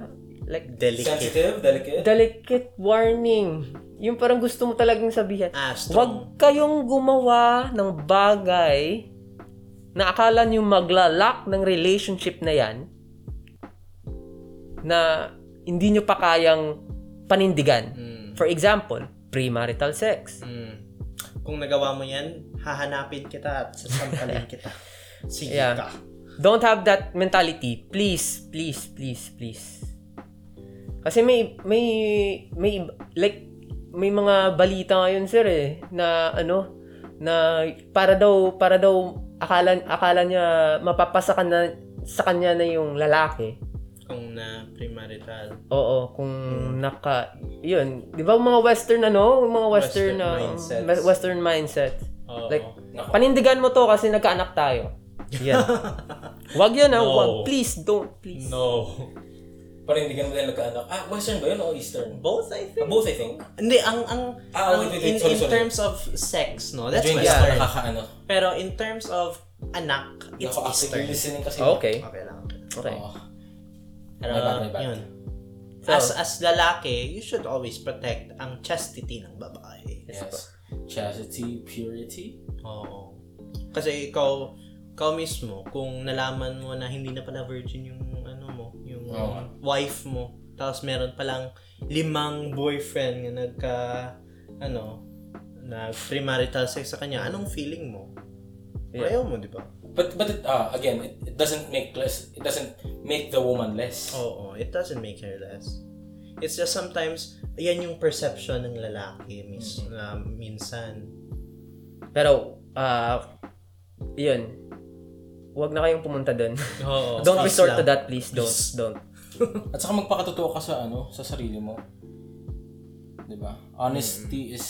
like, Delicate. Sensitive, delicate. delicate warning. Yung parang gusto mo talagang sabihin. Ah, strong. Huwag kayong gumawa ng bagay na akala nyo maglalak ng relationship na yan na hindi nyo pa kayang panindigan. Mm. For example, premarital sex. Mm. Kung nagawa mo yan, hahanapin kita at sasampalin kita. Sige Yeah. ka. Don't have that mentality. Please, please, please, please. Kasi may may may like may mga balita ngayon sir eh na ano na para daw para daw akala akala niya mapapasa ka na sa kanya na yung lalaki. Kung na premarital. Oo, kung naka yun, 'di ba mga western ano, mga western, Western na mindsets. western mindset. Oo. Like Nako. panindigan mo to kasi nagkaanak tayo. Yan. Wag yun ah, No. wag. Please, don't. Please. no. Panindigan mo dahil nagkaanak. Ah, western ba yun o eastern? Both, I Ah, think. both, I think. Hindi, ang, ang, Ah, wait, wait, wait. in, Sorry, in sorry. terms of sex, no? That's yung western. isa nakakaano. Pero in terms of anak, it's Nako, eastern. listening kasi. Okay. Okay lang. Okay. Oo. Pero, bad. yun. So- as, as lalaki, you should always protect ang chastity ng babae. Yes. Chastity, purity. Oo. Kasi ikaw, ikaw mismo, kung nalaman mo na hindi na pala virgin yung Oo. wife mo, tapos meron palang limang boyfriend na nagka, ano, nag premarital sex sa kanya, anong feeling mo? Yeah. Ayaw mo, di ba? But but it, uh, again, it, it doesn't make less. It doesn't make the woman less. Oo, it doesn't make her less. It's just sometimes, yan yung perception ng lalaki mis, na minsan. Pero, ah, yun. Wag na kayong pumunta doon. Oo. don't resort to that, please. Don't. Don't. At saka magpakatotoo ka sa ano, sa sarili mo. 'Di ba? Honesty is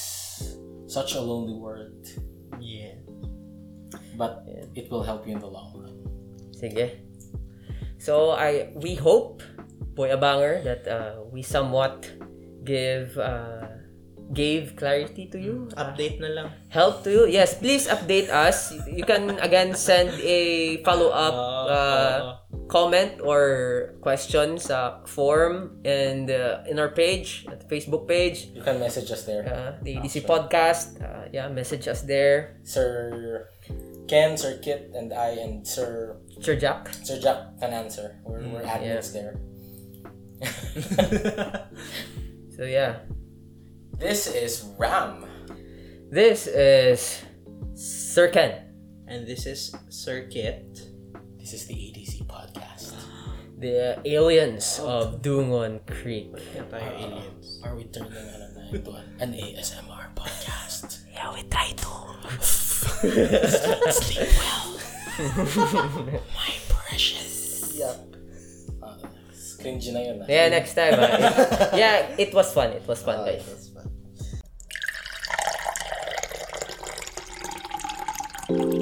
such a lonely word, Yeah. but it will help you in the long run. Sige. So, I we hope, Boy Abanger, that uh, we somewhat give uh, gave clarity to you. Update na lang. help to you. Yes, please update us. You can again send a follow-up uh, comment or question sa form and uh, in our page, at Facebook page, You can message us there. uh, the EDC podcast. Uh, yeah, message us there. Sir Ken, Sir Kit, and I, and Sir Sir Jack. Sir Jack can answer. We're, we're admins there. So yeah, This is Ram. this is Sir Ken, And this is Circuit. This is the ADC podcast. the aliens of Dungon Creek. Kaya tayo aliens. Are we turning ano na ito an, an ASMR podcast? Yeah, we try to. Sleep well. My precious. Yup. Uh, cringy na yun. ah. Yeah, next time. ah. It- yeah, it was fun. It was fun, guys. That's Thank you.